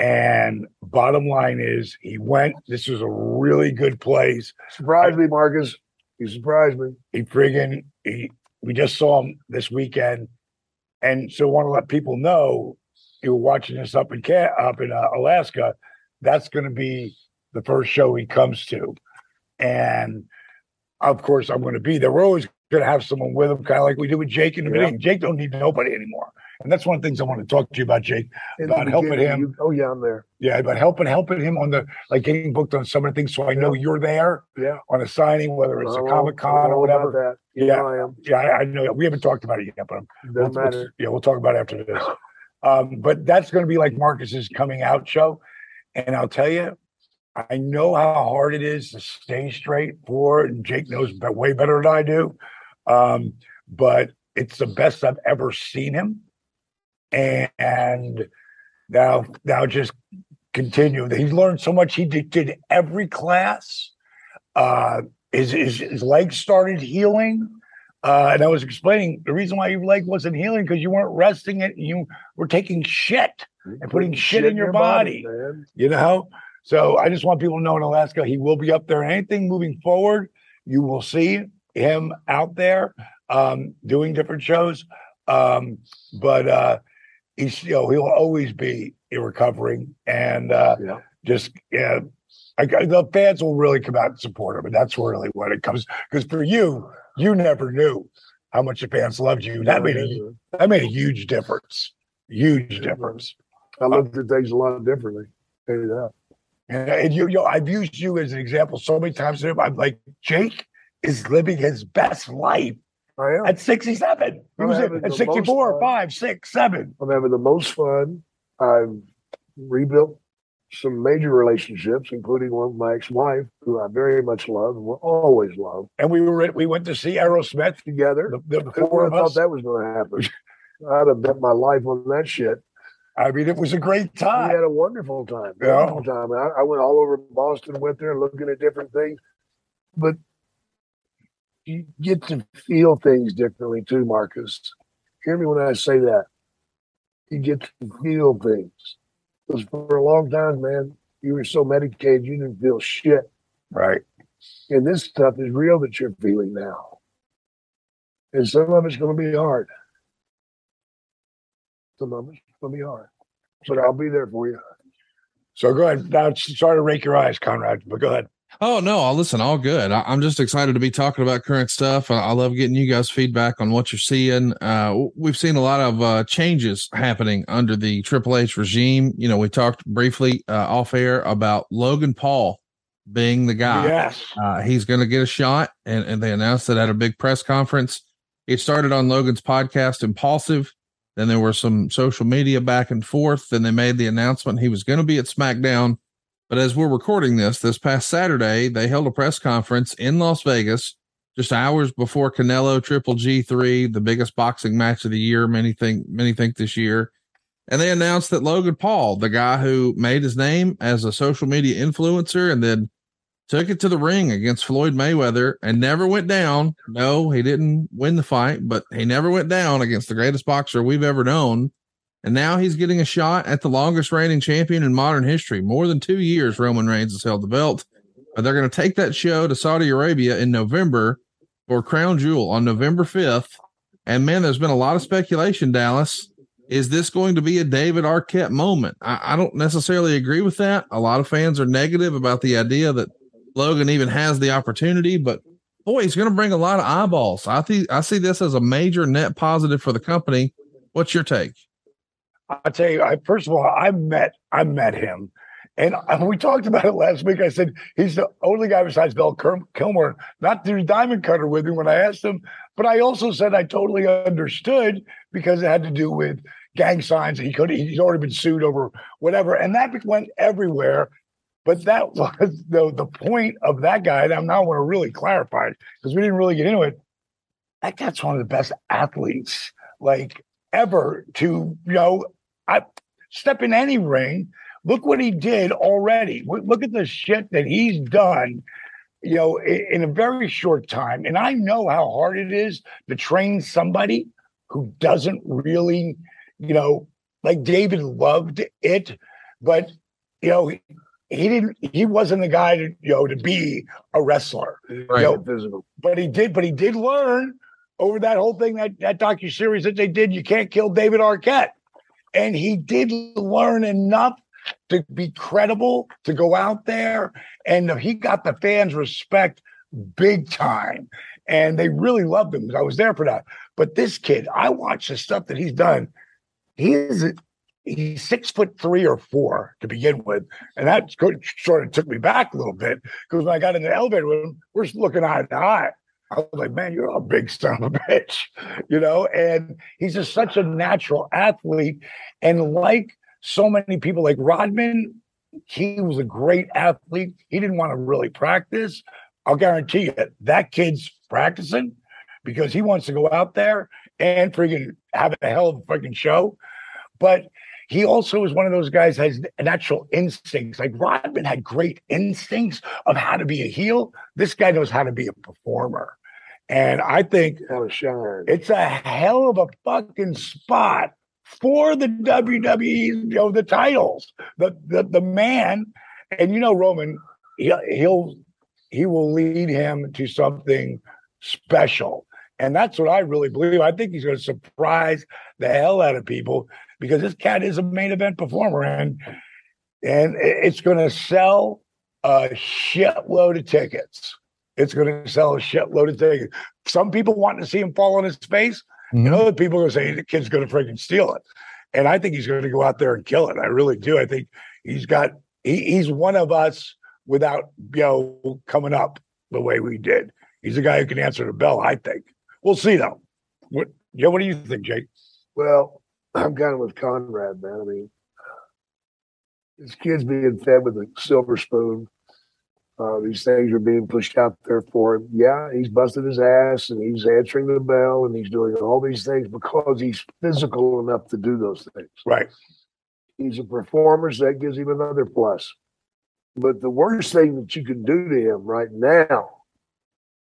And bottom line is, he went. This was a really good place. Surprised me, Marcus. You surprised me. He friggin' he, we just saw him this weekend, and so want to let people know you're watching this up in up in uh, Alaska. That's going to be the first show he comes to, and of course I'm going to be there. We're always going to have someone with him, kind of like we did with Jake in the Yeah. beginning. Jake don't need nobody anymore. And that's one of the things I want to talk to you about, Jake, In about helping him. you- oh yeah, I'm there. Yeah, about helping helping him on the like getting booked on some of the things. So I know you're there Yeah, on a signing, whether it's a Comic Con or whatever. That. You Yeah. I am. Yeah, I, I know we haven't talked about it yet, but we'll- we'll- yeah, we'll talk about it after this. Um, but that's going to be like Marcus's coming out show, and I'll tell you, I know how hard it is to stay straight for, and Jake knows way better than I do. Um, but it's the best I've ever seen him, and now now just continue. He's learned so much. He did, did every class. Uh, his, his his legs started healing. Uh, and I was explaining the reason why your leg wasn't healing because you weren't resting it. You were taking shit and putting shit in your body. man. You know, so I just want people to know in Alaska he will be up there. Anything moving forward, you will see him out there um, doing different shows. Um, but uh, he's you know he'll always be recovering and uh, Yeah. just yeah. I, the fans will really come out and support him, and that's really what it comes. Because for you, you never knew how much the fans loved you. That made a that made a huge difference. Huge difference. I looked at things a lot differently. That. And, and you, you know, I've used you as an example so many times. I'm like, Jake is living his best life I am. at 67. He was at the most 64, fun. 5, 6, 7. I'm having the most fun. I've rebuilt some major relationships, including one with my ex-wife, who I very much love and will always love. And we were we went to see Aerosmith, Together, the, the four of thought us. that was going to happen? I'd have bet my life on that shit. I mean, it was a great time. We had a wonderful time. Yeah. Wonderful time. I, I went all over Boston, went there looking at different things, but you get to feel things differently too, Marcus. Hear me when I say that. You get to feel things. Because for a long time, man, you were so medicated you didn't feel shit. Right. And this stuff is real that you're feeling now. And some of it's going to be hard. Some of it's going to be hard. But I'll be there for you. So go ahead. Now, sorry to rake your eyes, Conrad, but go ahead. Oh no, I'll listen. All good. I, I'm just excited to be talking about current stuff. I, I love getting you guys feedback on what you're seeing. Uh, we've seen a lot of uh, changes happening under the Triple H regime. You know, we talked briefly uh, off air about Logan Paul being the guy. yes. Uh, he's going to get a shot, and, and they announced it at a big press conference. It started on Logan's podcast, Impulsive. Then there were some social media back and forth. Then they made the announcement he was going to be at SmackDown. But as we're recording this, this past Saturday, they held a press conference in Las Vegas just hours before Canelo Triple G3, the biggest boxing match of the year. Many think, many think this year. And they announced that Logan Paul, the guy who made his name as a social media influencer and then took it to the ring against Floyd Mayweather and never went down. No, he didn't win the fight, but he never went down against the greatest boxer we've ever known. And now he's getting a shot at the longest reigning champion in modern history. More than two years, Roman Reigns has held the belt. But they're going to take that show to Saudi Arabia in November for Crown Jewel on November 5th. And man, there's been a lot of speculation, Dallas. Is this going to be a David Arquette moment? I, I don't necessarily agree with that. A lot of fans are negative about the idea that Logan even has the opportunity, but boy, he's going to bring a lot of eyeballs. I think I see this as a major net positive for the company. What's your take? I'll tell you, I, first of all, I met I met him, and <laughs> we talked about it last week. I said he's the only guy besides Bill Kilmer not to diamond cutter with me when I asked him. But I also said I totally understood because it had to do with gang signs. He could he's already been sued over whatever, and that went everywhere. But that <laughs> was the the point of that guy. And I'm now want to really clarify it because we didn't really get into it. That guy's one of the best athletes like ever to you know I step in any ring. Look what he did already. Look at the shit that he's done, you know, i- in a very short time. And I know how hard it is to train somebody who doesn't really, you know, like David loved it, but you know, he, he didn't. He wasn't the guy to you know to be a wrestler Right. Yo, Physical. but he did, but he did learn over that whole thing that that docu series that they did. You can't kill David Arquette, and he did learn enough to be credible to go out there, and he got the fans' respect big time, and they really loved him. I was there for that. But this kid, I watched the stuff that he's done. he is he's six foot three or four to begin with, and that sort of took me back a little bit because when I got in the elevator with him, we're looking eye to eye. I was like, man, you're a big son of a bitch, <laughs> you know. And he's just such a natural athlete, and like so many people, like Rodman, he was a great athlete. He didn't want to really practice. I'll guarantee you that kid's practicing because he wants to go out there and freaking have a hell of a freaking show. But he also is one of those guys has natural instincts. Like Rodman had great instincts of how to be a heel. This guy knows how to be a performer. And I think it's a hell of a fucking spot for the WWE, you know, the titles. The the the man, and you know, Roman, he'll he'll he will lead him to something special. And that's what I really believe. I think he's going to surprise the hell out of people because this cat is a main event performer and and it's going to sell a shitload of tickets. It's going to sell a shitload of tickets. Some people want to see him fall on his face, mm-hmm. and other people are saying the kid's going to freaking steal it. And I think he's going to go out there and kill it. I really do. I think he's got he, he's one of us without you know coming up the way we did. He's a guy who can answer the bell. I think we'll see though. What yeah? What do you think, Jake? Well, <clears throat> I'm kind of with Conrad, man. I mean, this kid's being fed with a silver spoon. Uh, these things are being pushed out there for him. Yeah, he's busted his ass and he's answering the bell and he's doing all these things because he's physical enough to do those things. Right. He's a performer, so that gives him another plus. But the worst thing that you can do to him right now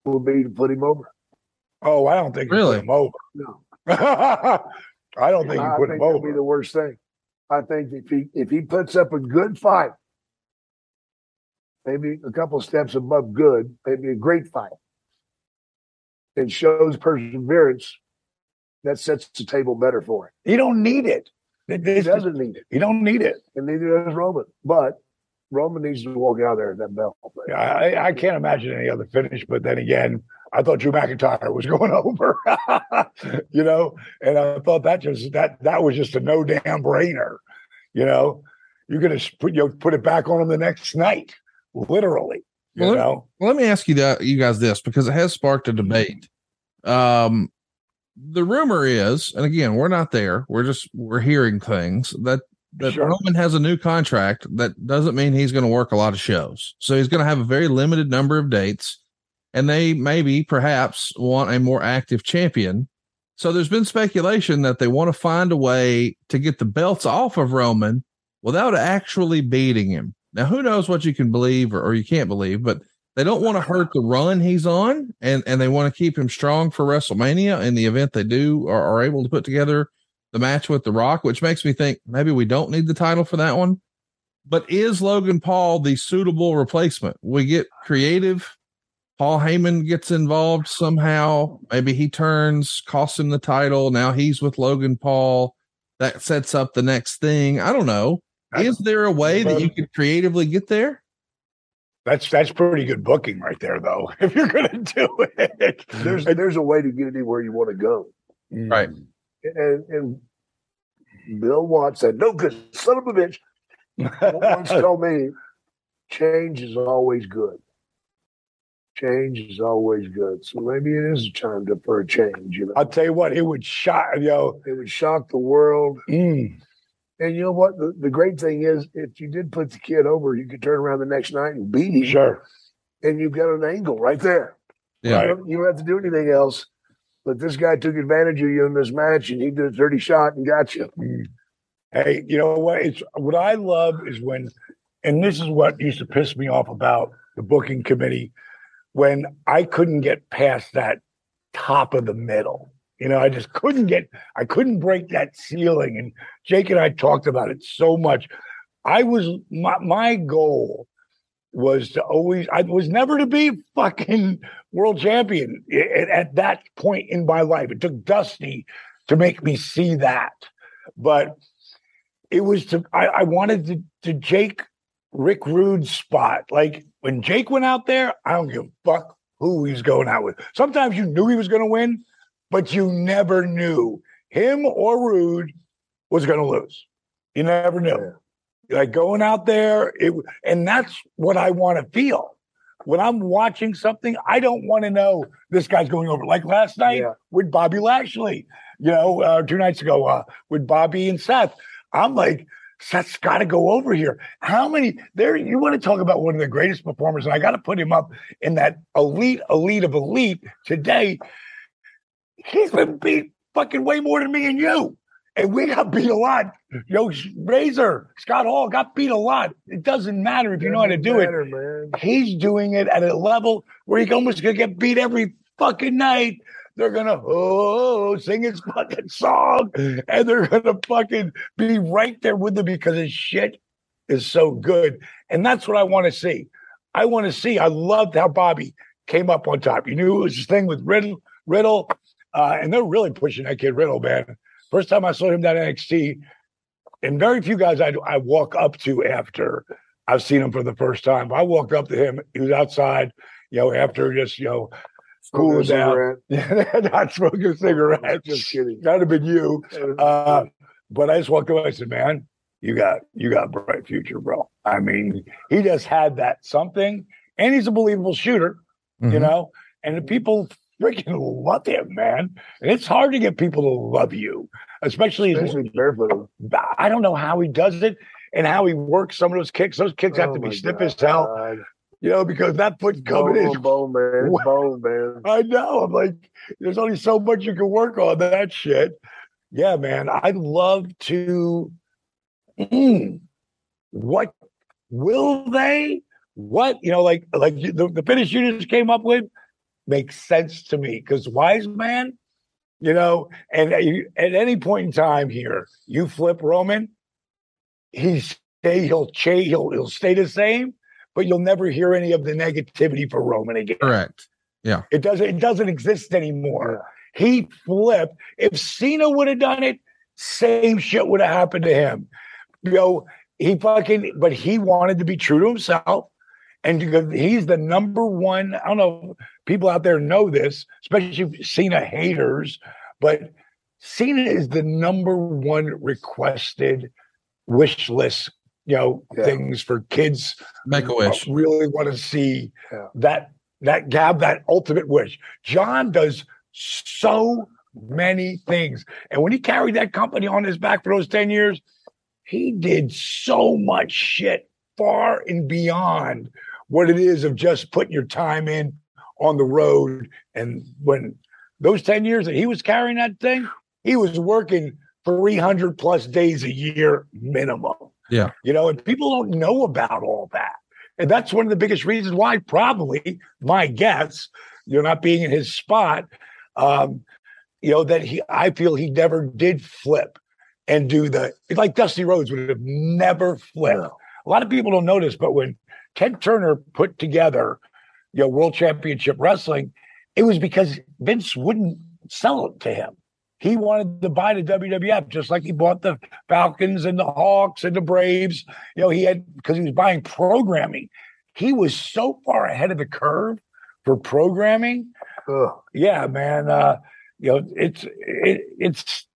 would be to put him over. Oh, I don't think really put him over. No. <laughs> I don't think you put think him over. Be the worst thing. I think if he if he puts up a good fight, maybe a couple steps above good, maybe a great fight, It shows perseverance, that sets the table better for him. He don't need it. He doesn't need it. He don't need it, and neither does Roman. But Roman needs to walk out there at that belt. I, I can't imagine any other finish. But then again, I thought Drew McIntyre was <laughs> going over, <laughs> you know, and I thought that just that that was just a no damn brainer, you know. You're gonna put you know, put it back on him the next night, literally. You well, know. Let, let me ask you that you guys this because it has sparked a debate. Um, the rumor is, and again, we're not there. We're just we're hearing things that that sure. Roman has a new contract. That doesn't mean he's going to work a lot of shows. So he's going to have a very limited number of dates and they maybe perhaps want a more active champion. So there's been speculation that they want to find a way to get the belts off of Roman without actually beating him. Now, who knows what you can believe or, or you can't believe, but they don't want to hurt the run he's on and, and they want to keep him strong for WrestleMania in the event they do or are able to put together the match with The Rock, which makes me think maybe we don't need the title for that one. But is Logan Paul the suitable replacement? We get creative Paul Heyman gets involved somehow. Maybe he turns, costs him the title. Now he's with Logan Paul. That sets up the next thing. I don't know. Is there a way that you could creatively get there? That's that's pretty good booking right there, though. <laughs> If you're going to do it, there's there's a way to get anywhere you want to go, right? And and Bill Watts said, "No good, son of a bitch." once <laughs> told me, change is always good change is always good. So maybe it is time to, for a change. You know, I'll tell you what, it would shock you know, it would shock the world. Mm. And you know what? The, the great thing is, if you did put the kid over, you could turn around the next night and beat him. Sure. And you've got an angle right there. Yeah. You don't, you don't have to do anything else. But this guy took advantage of you in this match, and he did a dirty shot and got you. Mm. Hey, you know what? It's what I love is when, and this is what used to piss me off about the booking committee when I couldn't get past that top of the middle. You know, I just couldn't get, I couldn't break that ceiling. And Jake and I talked about it so much. I was, my, my goal was to always, I was never to be fucking world champion at, at that point in my life. It took Dusty to make me see that. But it was to, I, I wanted to, to Jake Rick Rude's spot. Like when Jake went out there, I don't give a fuck who he's going out with. Sometimes you knew he was going to win, but you never knew him or Rude was going to lose. You never knew. Like going out there, it and that's what I want to feel. When I'm watching something, I don't want to know this guy's going over. Like last night Yeah. with Bobby Lashley, you know, uh, two nights ago uh, with Bobby and Seth. I'm like, Seth's got to go over here. How many there? You want to talk about one of the greatest performers, and I got to put him up in that elite, elite of elite today. He's been beat fucking way more than me and you. And we got beat a lot. Yo, Razor, Scott Hall got beat a lot. It doesn't matter if you know how to do it. Man. He's doing it at a level where he almost gonna get beat every fucking night. They're gonna oh sing his fucking song, and they're gonna fucking be right there with him because his shit is so good. And that's what I want to see. I want to see. I loved how Bobby came up on top. You knew it was his thing with Riddle, Riddle, uh, and they're really pushing that kid Riddle, man. First time I saw him down at NXT, and very few guys I I walk up to after I've seen him for the first time. I walked up to him. He was outside, you know, after just you know cooling down, Cigarette. <laughs> not smoking a cigarette. Just kidding. That'd have been you. Uh, but I just walked away. I said, "Man, you got you got a bright future, bro." I mean, he just had that something, and he's a believable shooter, you Mhm. know. And the people freaking love him, man. And it's hard to get people to love you, especially. Especially barefoot. I don't know how he does it and how he works some of those kicks. Those kicks have Oh to be stiff God. as hell, you know, because that foot coming in. Bone, bone, man. Bone, man. <laughs> I know. I'm like, there's only so much you can work on that shit. Yeah, man. I'd love to. Mm, what will they? What you know, like like the, the finish you just came up with makes sense to me because wise man, you know, and uh, at any point in time here, you flip Roman, he's stay he'll change he'll he'll stay the same, but you'll never hear any of the negativity for Roman again. Correct. Yeah. It doesn't it doesn't exist anymore. He flipped. If Cena would have done it, same shit would have happened to him. You know, he fucking but he wanted to be true to himself. And because he's the number one, I don't know, people out there know this, especially Cena haters, but Cena is the number one requested wish list, you know, Yeah. things for kids Make a wish. really want to see Yeah. that that gab, that ultimate wish. John does so many things, and when he carried that company on his back for those ten years, he did so much shit far and beyond what it is of just putting your time in on the road. And when those ten years that he was carrying that thing, he was working three hundred plus days a year minimum. Yeah. You know, and people don't know about all that. And that's one of the biggest reasons why, probably, my guess, you're not being in his spot, um, you know, that he, I feel he never did flip and do the, like Dusty Rhodes would have never flipped. A lot of people don't notice, but when Ted Turner put together, you know, World Championship Wrestling, it was because Vince wouldn't sell it to him. He wanted to buy the WWF just like he bought the Falcons and the Hawks and the Braves. You know, he had because he was buying programming. He was so far ahead of the curve for programming. Ugh. Yeah, man. Uh, you know, it's it, it's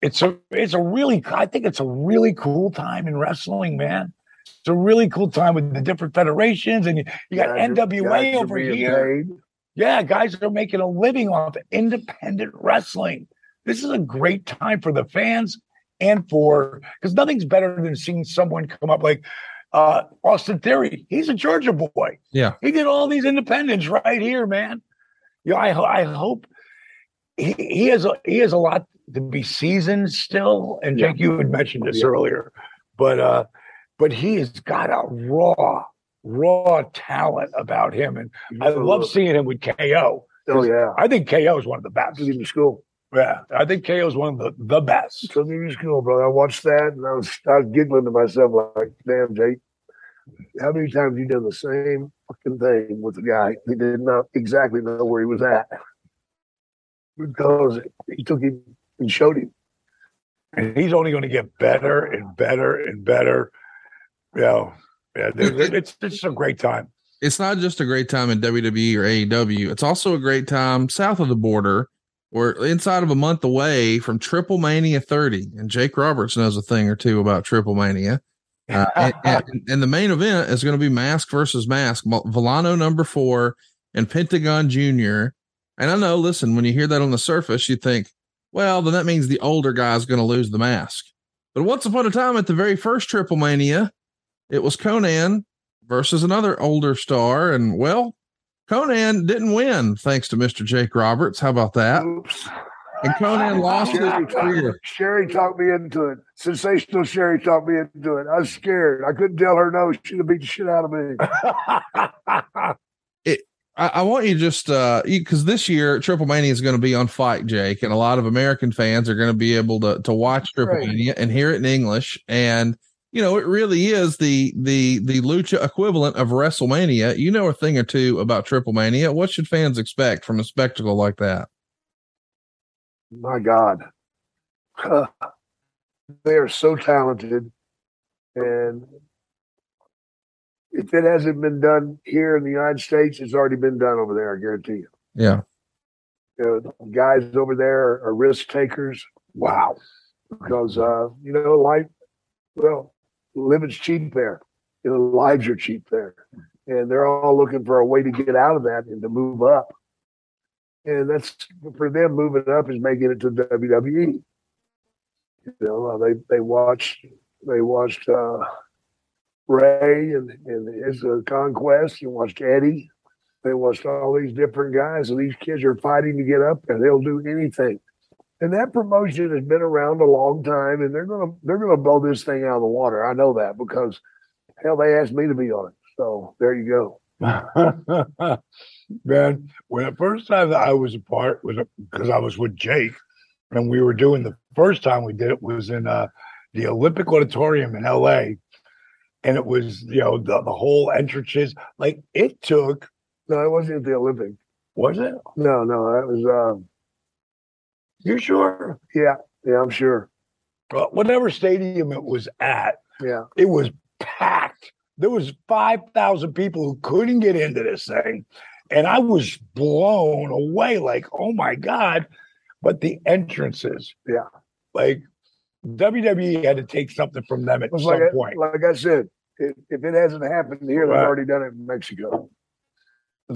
it's a it's a really I think it's a really cool time in wrestling, man. It's a really cool time with the different federations, and you, you got Guys NWA guys are over here. paid. Yeah, guys are making a living off independent wrestling. This is a great time for the fans and for because nothing's better than seeing someone come up like uh Austin Theory. He's a Georgia boy. Yeah. He did all these independents right here, man. You know, I I hope he, he has a he has a lot to be seasoned still. And Jake, you had mentioned this Yeah. earlier, but uh, but he has got a raw, raw talent about him, and I love seeing him with KO. Oh yeah. I think KO is one of the best. To school. Yeah, I think KO is one of the the best. Him to school, bro. I watched that and I was I was giggling to myself like, damn, Jake. How many times you done the same fucking thing with the guy? He did not exactly know where he was at. Because he took him and showed him. And he's only going to get better and better and better. Yeah, there- it's it's a great time. It's not just a great time in WWE or AEW. It's also a great time south of the border We're inside of a month away from Triple Mania 30, and Jake Roberts knows a thing or two about Triple Mania. Uh, <laughs> and, and, and, the main event is going to be Mask versus Mask, Villano number four and Pentagon Jr. And I know, listen, when you hear that on the surface, you think, well, then that means the older guy is going to lose the mask. But once upon a time at the very first Triple Mania, it was Konnan versus another older star. And well, Konnan didn't win thanks to Mr. Jake Roberts. How about that? Oops. And Konnan lost Sherry his career. Sherry talked me into it. Sensational Sherry talked me into it. I was scared. I couldn't tell her no. She'd have beat the shit out of me. <laughs> it, I, I, want you just uh because this year Triple Mania is going to be on Fight Jake, and a lot of American fans are going to be able to to watch Triple. Mania and hear it in English. And you know, it really is the the the lucha equivalent of WrestleMania. You know a thing or two about Triple Mania. What should fans expect from a spectacle like that? My God, <laughs> they are so talented, and if it hasn't been done here in the United States, it's already been done over there. I guarantee you. Yeah. You know, guys over there are risk takers. Wow. Because uh, you know, life well, living's cheap there. You know, lives are cheap there. And they're all looking for a way to get out of that and to move up. And that's for them moving up is making it to WWE. You know, uh, they they watched they watched uh, Rey and, and his uh, conquest. You watched Eddie. They watched all these different guys, and these kids are fighting to get up there. They'll do anything and that promotion has been around a long time, and they're gonna they're gonna blow this thing out of the water. I know that because hell, they asked me to be on it. So there you go. <laughs> Man, when the first time that I was a part was because I was with Jake, and we were doing the first time we did it was in uh, the Olympic Auditorium in L.A. And it was, you know, the, the whole entrances. Like it took. No, it wasn't at the Olympic. Was it? No, no, that was. Um, you sure? Yeah, yeah, I'm sure. Well, whatever stadium it was at, yeah, it was packed. There was five thousand people who couldn't get into this thing, and I was blown away. Like, oh my god! But the entrances, yeah, like WWE had to take something from them at some like point. like I said, if, it hasn't happened here, right. they've already done it in Mexico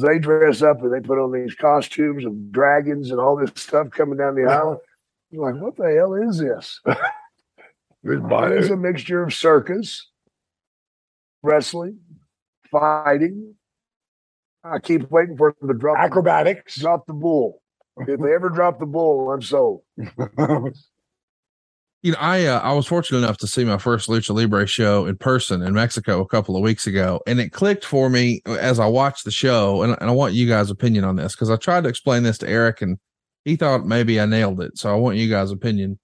they dress up and they put on these costumes of dragons and all this stuff coming down the aisle. You're like, what the hell is this? <laughs> it's a mixture of circus, wrestling, fighting. I keep waiting for them to drop acrobatics. The, drop the bull. If they ever drop the bull, I'm sold. <laughs> you know, I uh, I was fortunate enough to see my first Lucha Libre show in person in Mexico a couple of weeks ago, and it clicked for me as I watched the show. And, and I want you guys' opinion on this because I tried to explain this to Eric, and he thought maybe I nailed it. So I want you guys' opinion.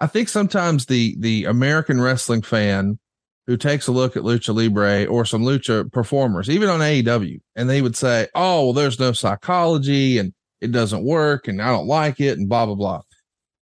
I think sometimes the the American wrestling fan who takes a look at Lucha Libre or some Lucha performers, even on AEW, and they would say, "Oh, well, there's no psychology, and it doesn't work, and I don't like it, and blah blah blah."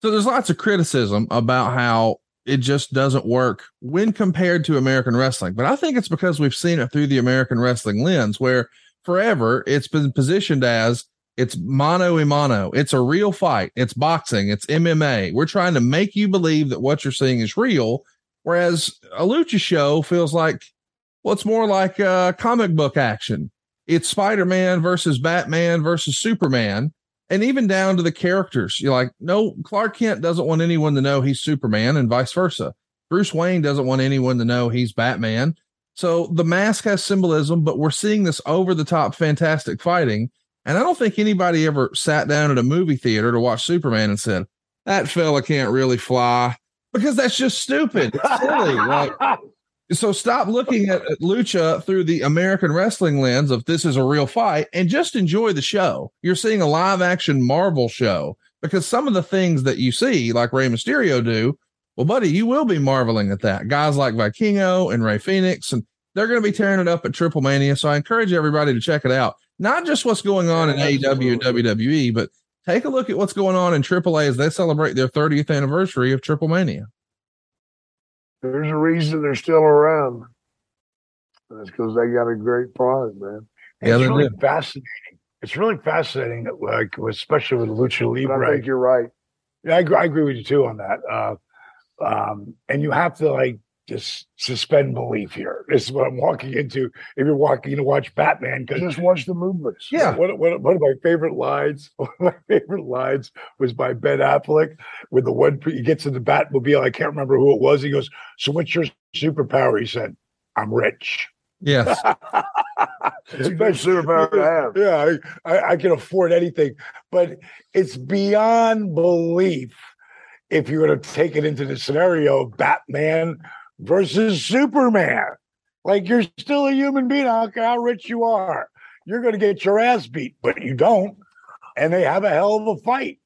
So there's lots of criticism about how it just doesn't work when compared to American wrestling. But I think it's because we've seen it through the American wrestling lens where forever it's been positioned as it's mano a mano. It's a real fight. It's boxing. It's MMA. We're trying to make you believe that what you're seeing is real. Whereas a lucha show feels like, well, it's more like a comic book action. It's Spider Man versus Batman versus Superman and even down to the characters. You're like, no, Clark Kent doesn't want anyone to know he's Superman, and vice versa. Bruce Wayne doesn't want anyone to know he's Batman. So the mask has symbolism, but we're seeing this over the top, fantastic fighting. And I don't think anybody ever sat down at a movie theater to watch Superman and said, that fella can't really fly because that's just stupid. It's silly. like, <laughs> so stop looking at lucha through the American wrestling lens of this is a real fight and just enjoy the show. You're seeing a live action Marvel show because some of the things that you see, like Rey Mysterio do, well, buddy, you will be marveling at that. Guys like Vikingo and Rey Fénix, and they're going to be tearing it up at Triple Mania. So I encourage everybody to check it out. Not just what's going on in AEW and WWE, but take a look at what's going on in AAA as they celebrate their 30th anniversary of Triple Mania. There's a reason they're still around. That's because they got a great product, man. Yeah, it's really fascinating it's really fascinating, like especially with lucha But I think you're right. Yeah, I agree, I agree with you too on that. Uh, um, and you have to like just suspend belief here. This is what I'm walking into. If you're walking to watch Batman, because Just watch the movements. Yeah. one, one, one of my favorite lines, <laughs> one of my favorite lines was by Ben Affleck with the one he gets in the Batmobile. I can't remember who it was. He goes, "So what's your superpower?" He said, "I'm rich." Yes. <laughs> It's a good superpower to have. Yeah, I, I, I can afford anything, but it's beyond belief if you're going to take it into the scenario of Batman versus Superman. Like you're still a human being. I don't care how rich you are, you're going to get your ass beat, but you don't. And they have a hell of a fight,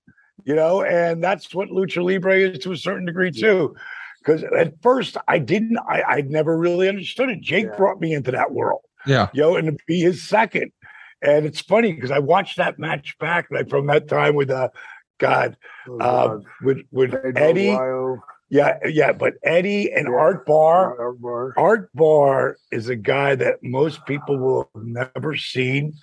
you know. And that's what lucha libre is to a certain degree too. Because at first I didn't, I I never really understood it. Jake Yeah. brought me into that world Yeah. you know, and to be his second. And it's funny because I watched that match back like from that time with uh God, Oh, uh, God. with with Pedro Eddie. Guayo, Yeah, yeah, but Eddie and Yeah. Art Barr. Art Barr. Art Barr is a guy that most people will have never seen,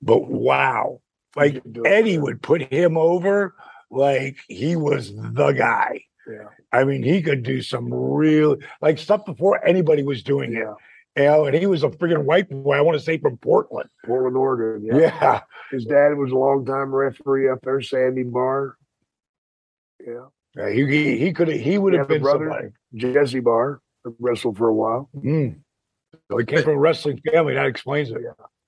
but wow. Like do it. Eddie would put him over like he was the guy. Yeah. I mean, he could do some real like stuff before anybody was doing it. Yeah. You know, and he was a freaking white boy, I want to say from Portland. Portland, Oregon. Yeah. Yeah. His dad was a longtime referee up there, Sandy Barr. Yeah. Yeah, he he, he could have he would have been brother. somebody. Jesse Barr wrestled for a while. Mm. So he came from a wrestling family. That explains it.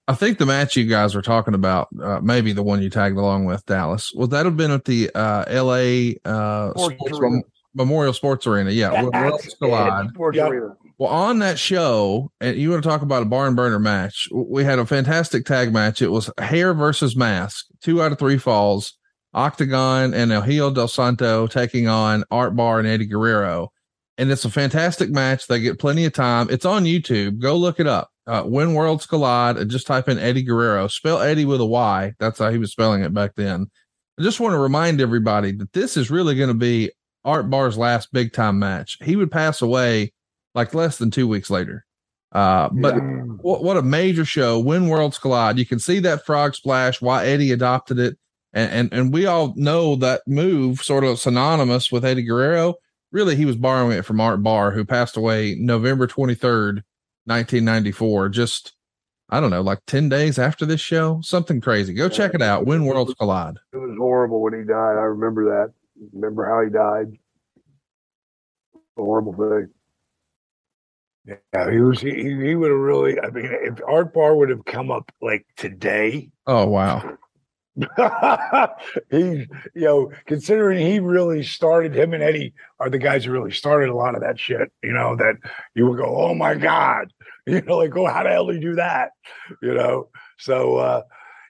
I think the match you guys were talking about, uh, maybe the one you tagged along with Dallas, would that have been at the uh, L.A. Uh, Sports Sports Arena. Mem- Memorial Sports Arena? Yeah, World- Worlds That's Collide. Sports Yeah. Arena. Well, on that show, and you want to talk about a barn burner match? We had a fantastic tag match. It was hair versus mask, two out of three falls. Octagon and El Hijo del Santo taking on Art Barr and Eddie Guerrero. And it's a fantastic match. They get plenty of time. It's on YouTube. Go look it up. Uh, when Worlds Collide, and just type in Eddie Guerrero. Spell Eddie with a Y. That's how he was spelling it back then. I just want to remind everybody that this is really going to be Art Barr's last big time match. He would pass away like less than two weeks later. Uh, but what, what a major show when worlds collide. You can see that frog splash, why Eddie adopted it. And, and, and we all know that move sort of synonymous with Eddie Guerrero. Really, he was borrowing it from Art Barr, who passed away November 23rd, 1994. Just, I don't know, like 10 days after this show, something crazy. Go check it out. When worlds collide. It was horrible when he died. I remember that. Remember how he died. A horrible thing. Yeah, he was. He, he would have really. I mean, if Art Barr would have come up like today, Oh, wow. <laughs> he, you know, considering he really started him and Eddie are the guys who really started a lot of that shit. You know that you would go, oh my god, <laughs> you know, like, oh, how the hell do you do that? You know, so uh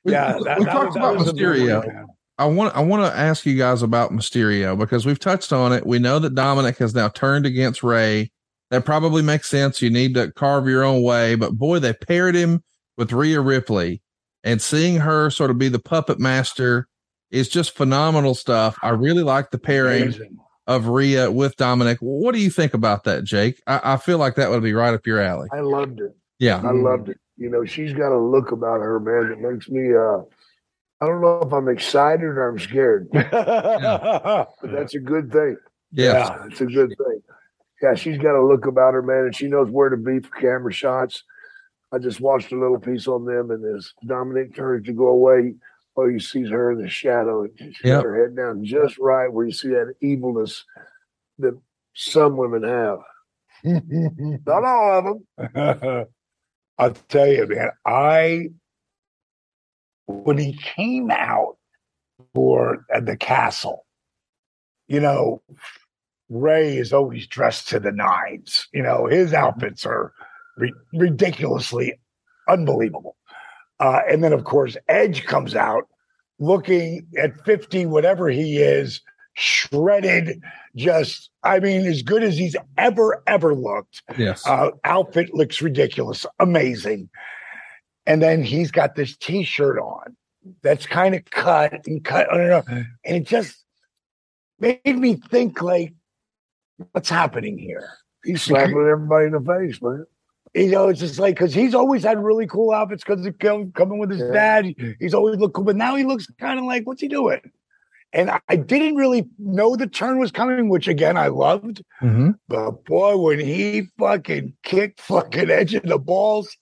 yeah, we- that, we that talked was- about one, Mysterio. I want I want to ask you guys about Mysterio because we've touched on it. We know that Dominic has now turned against Rey. That probably makes sense. You need to carve your own way, but boy, they paired him with Rhea Ripley, and seeing her sort of be the puppet master is just phenomenal stuff. I really like the pairing Amazing. of Rhea with Dominic. What do you think about that, Jake? I, I feel like that would be right up your alley. I loved it. Yeah, I loved it. You know, she's got a look about her, man, that makes me uh I don't know if I'm excited or I'm scared, <laughs> but that's a good thing. yeah, It's a good thing. Yeah, she's got a look about her, man, and she knows where to be for camera shots. I just watched a little piece on them, and as Dominic turns to go away, oh, you sees her in the shadow. and She's Yep. her head down just right where you see that evilness that some women have. <laughs> Not all of them. <laughs> I'll tell you, man, I when he came out for at the castle, you know, Rey is always dressed to the nines. You know, his outfits are ri- ridiculously unbelievable. Uh, and then, of course, Edge comes out looking at 50, whatever he is, shredded, just, I mean, as good as he's ever, ever looked. yes, Uh, outfit looks ridiculous, amazing. And then he's got this T-shirt on that's kind of cut and cut, I don't know, and it just made me think like, what's happening here? He's slapping everybody in the face, man. You know, it's just like because he's always had really cool outfits because of com- coming with his Yeah. dad. He's always looked cool, but now he looks kind of like, what's he doing? And I- I didn't really know the turn was coming, which again I loved. Mm-hmm. But boy, when he fucking kicked fucking Edge in the balls,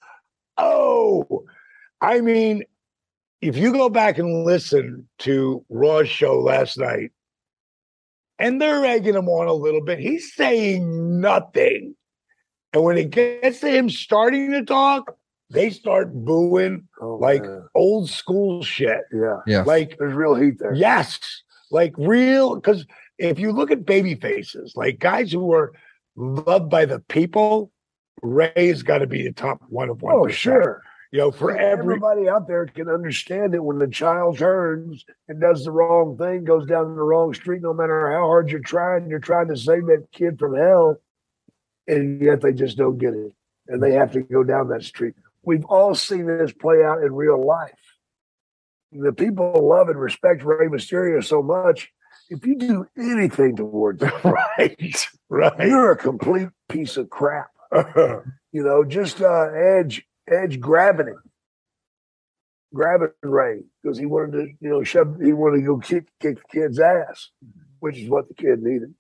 oh, I mean, if you go back and listen to Raw's show last night, and they're egging him on a little bit, he's saying nothing. And when it gets to him starting to talk, they start booing Oh, like man. old school shit. yeah, Yeah. Like there's real heat there. Yes, like real. Because if you look at baby faces, like guys who are loved by the people, Rey's got to be the top one of one. Oh, sure. You know, for every Everybody out there can understand it when the child turns and does the wrong thing, goes down the wrong street, no matter how hard you're trying, you're trying to save that kid from hell, and yet they just don't get it. And they have to go down that street. We've all seen this play out in real life. The people love and respect Rey Mysterio so much. If you do anything towards it, <laughs> right, right. you're a complete piece of crap. <laughs> You know, just uh, Edge Edge grabbing him, grabbing Rey because he wanted to, you know, shove. He wanted to go kick kick the kid's ass, which is what the kid needed.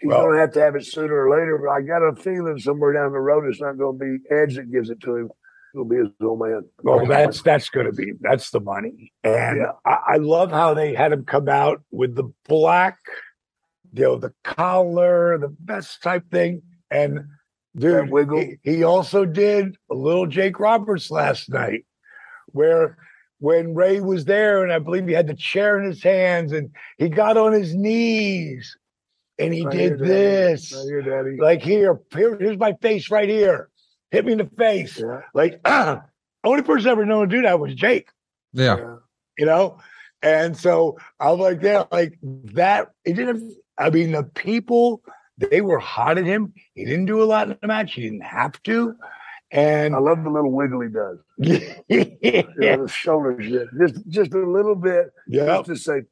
He's Well- going to have to have it sooner or later, but I got a feeling somewhere down the road it's not going to be Edge that gives it to him. It'll be his old man. Well, that's that's going to be that's the money, and Yeah. I, I love how they had him come out with the black, you know, the collar, the best type thing, and dude. He, he also did a little Jake Roberts last night, where when Rey was there, and I believe he had the chair in his hands, and he got on his knees, and he Right did Daddy. this, Right here, Daddy. like here, here, here's my face right here, hit me in the face. yeah, Like, <clears throat> only person ever known to do that was Jake, Yeah. yeah. you know? And so I was like, yeah, like that. It didn't, I mean, the people, they were hot at him. He didn't do a lot in the match. He didn't have to. And I love the little wiggle he does. <laughs> yeah, You know, the shoulders, just just a little bit, yeah, just to say,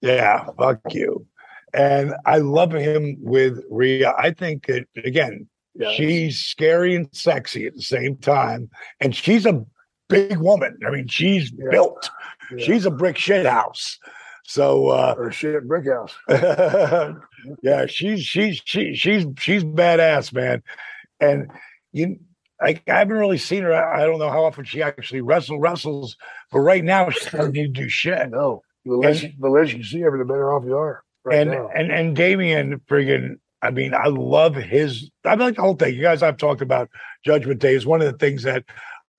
yeah, fuck you. And I love him with Rhea. I think that, again, yeah, she's scary and sexy at the same time. And she's a big woman. I mean, she's Yeah. built. yeah. She's a brick shit house. So uh or shit brick house. <laughs> yeah, she's she's she, she's she's badass, man. And you I, I haven't really seen her. I, I don't know how often she actually wrestle wrestles, but right now she doesn't need to do shit. No, the less, And- the less you see her, the better off you are. Right and now. and and Damian friggin' I mean, I love his I like the whole thing. You guys I've talked about Judgment Day is one of the things that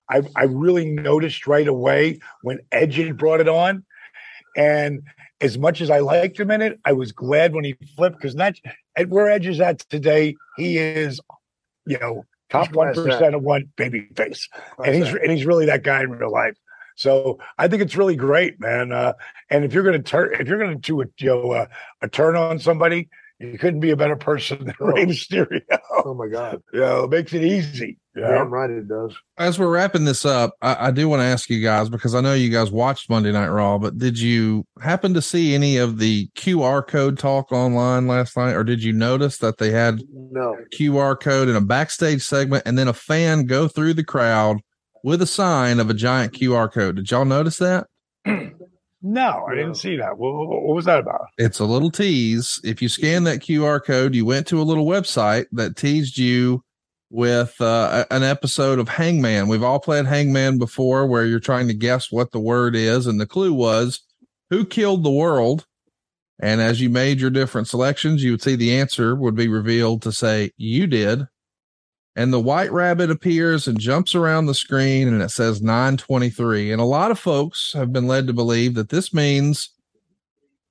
I I really noticed right away when Edge brought it on. And as much as I liked him in it, I was glad when he flipped because that's at where Edge is at today, he is, you know, top one of one baby face. and he's and he's really that guy in real life. So I think it's really great, man. Uh, and if you're going to turn, if you're going to do a you know uh, a turn on somebody, you couldn't be a better person than Rey Mysterio. oh my god, <laughs> you know, it makes it easy. Yeah, know? damn right it does. As we're wrapping this up, I, I do want to ask you guys because I know you guys watched Monday Night Raw, but did you happen to see any of the QR code talk online last night, or did you notice that they had No, QR code in a backstage segment and then a fan go through the crowd with a sign of a giant QR code? Did y'all notice that? <clears throat> No, I didn't see that. What, what, what was that about? It's a little tease. If you scan that QR code, you went to a little website that teased you with uh, a- an episode of Hangman. We've all played Hangman before where you're trying to guess what the word is. And the clue was who killed the world? And as you made your different selections, you would see the answer would be revealed to say you did. And the white rabbit appears and jumps around the screen and it says 923. And a lot of folks have been led to believe that this means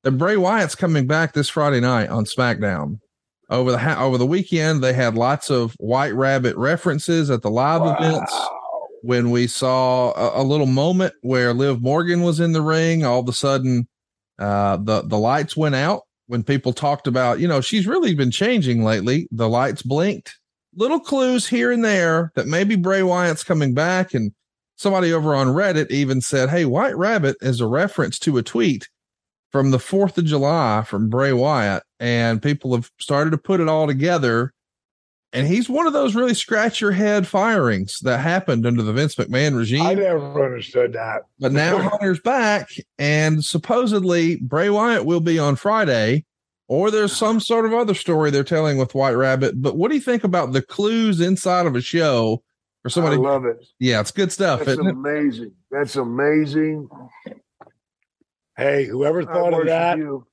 that Bray Wyatt's coming back this Friday night on SmackDown. Over the ha- over the weekend, they had lots of White Rabbit references at the live events. When we saw a, a little moment where Liv Morgan was in the ring, all of a sudden, uh, the the lights went out. When people talked about, you know, she's really been changing lately. The lights blinked. Little clues here and there that maybe Bray Wyatt's coming back. And somebody over on Reddit even said, "Hey, White Rabbit is a reference to a tweet." from the 4th of July from Bray Wyatt, and people have started to put it all together. and he's one of those really scratch your head firings that happened under the Vince McMahon regime. I never understood that. But now <laughs> Hunter's back, and supposedly Bray Wyatt will be on Friday, or there's some sort of other story they're telling with White Rabbit. But what do you think about the clues inside of a show for somebody? I love it. Yeah, it's good stuff. That's isn't it? amazing. That's amazing. Hey, whoever thought of that, you.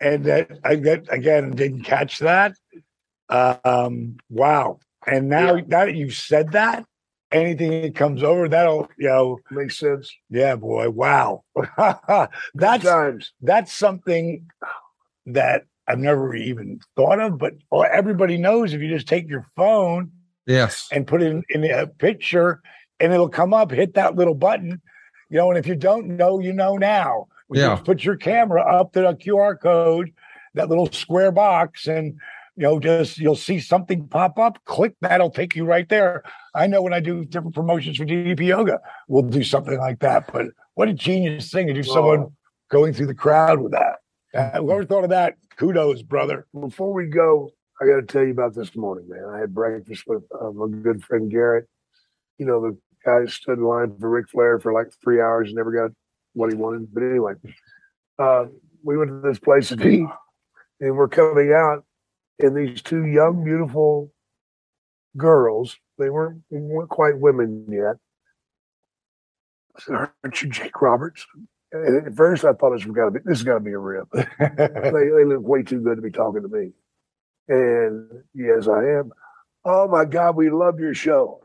and that I get again didn't catch that. Um, wow. And now, now that you've said that, anything that comes over, that'll you know, Makes sense. yeah, boy, wow. <laughs> that's Times. that's something that I've never even thought of, but well, everybody knows if you just take your phone Yes. and put it in, in a picture and it'll come up, hit that little button, you know, and if you don't know, you know now. You Yeah. just put your camera up to the QR code, that little square box, and you know, just you'll see something pop up, click that'll take you right there. I know when I do different promotions for DDP yoga, we'll do something like that. But what a genius thing to do someone going through the crowd with that. <laughs> Whoever thought of that, kudos, brother. Before we go, I got to tell you about this morning, man. I had breakfast with um, a good friend, Garrett. You know, the guy stood in line for Ric Flair for like three hours and never got what he wanted. But anyway, uh, we went to this place to eat, and we're coming out, and these two young, beautiful girls, they weren't, they weren't quite women yet. I said, Aren't you Jake Roberts? And at first, I thought this was got to be this is got to be a rip <laughs> they, they look way too good to be talking to me. And yes, I am. Oh my God, we love your show.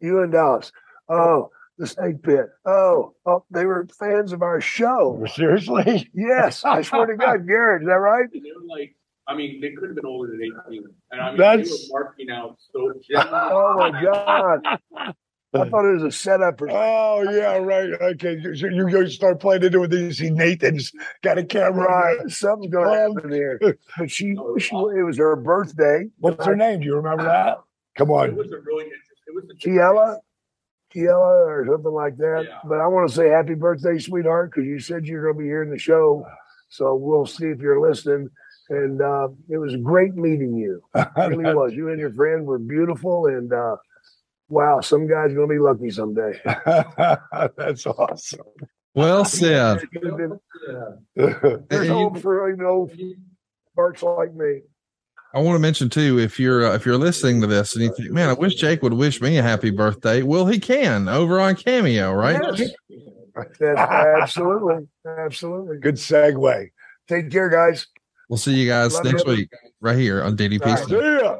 You and Dallas. Oh, the snake pit. Oh, oh, they were fans of our show. <laughs> Seriously? Yes, I swear to God, Garrett, is that right? And they were like, I mean, they could have been older than 18. And I mean, That's- they were marking out so <laughs> Oh my God. I thought it was a setup or Oh yeah, right. Okay, so you go start playing into it. Then you see Nathan's got a camera. right. Something's gonna Um, happen here. <laughs> But she, she it was her birthday. What's her name? Do you remember that? Come on. It was a really interesting. It was a Kiela, Kiela, or something like that. Yeah. But I want to say happy birthday, sweetheart, because you said you're going to be here in the show. <sighs> So we'll see if you're listening. And uh, it was great meeting you. <laughs> It really was. You and your friend were beautiful. And uh, wow, some guy's going to be lucky someday. <laughs> That's awesome. Well said. <laughs> There's hope for you know parts like me. I want to mention too, if you're uh, if you're listening to this and you think, man, I wish Jake would wish me a happy birthday. Well, he can over on Cameo, right? Yes. Absolutely, absolutely. Good segue. Take care, guys. We'll see you guys Love next you. week right here on DDP. All right. See ya.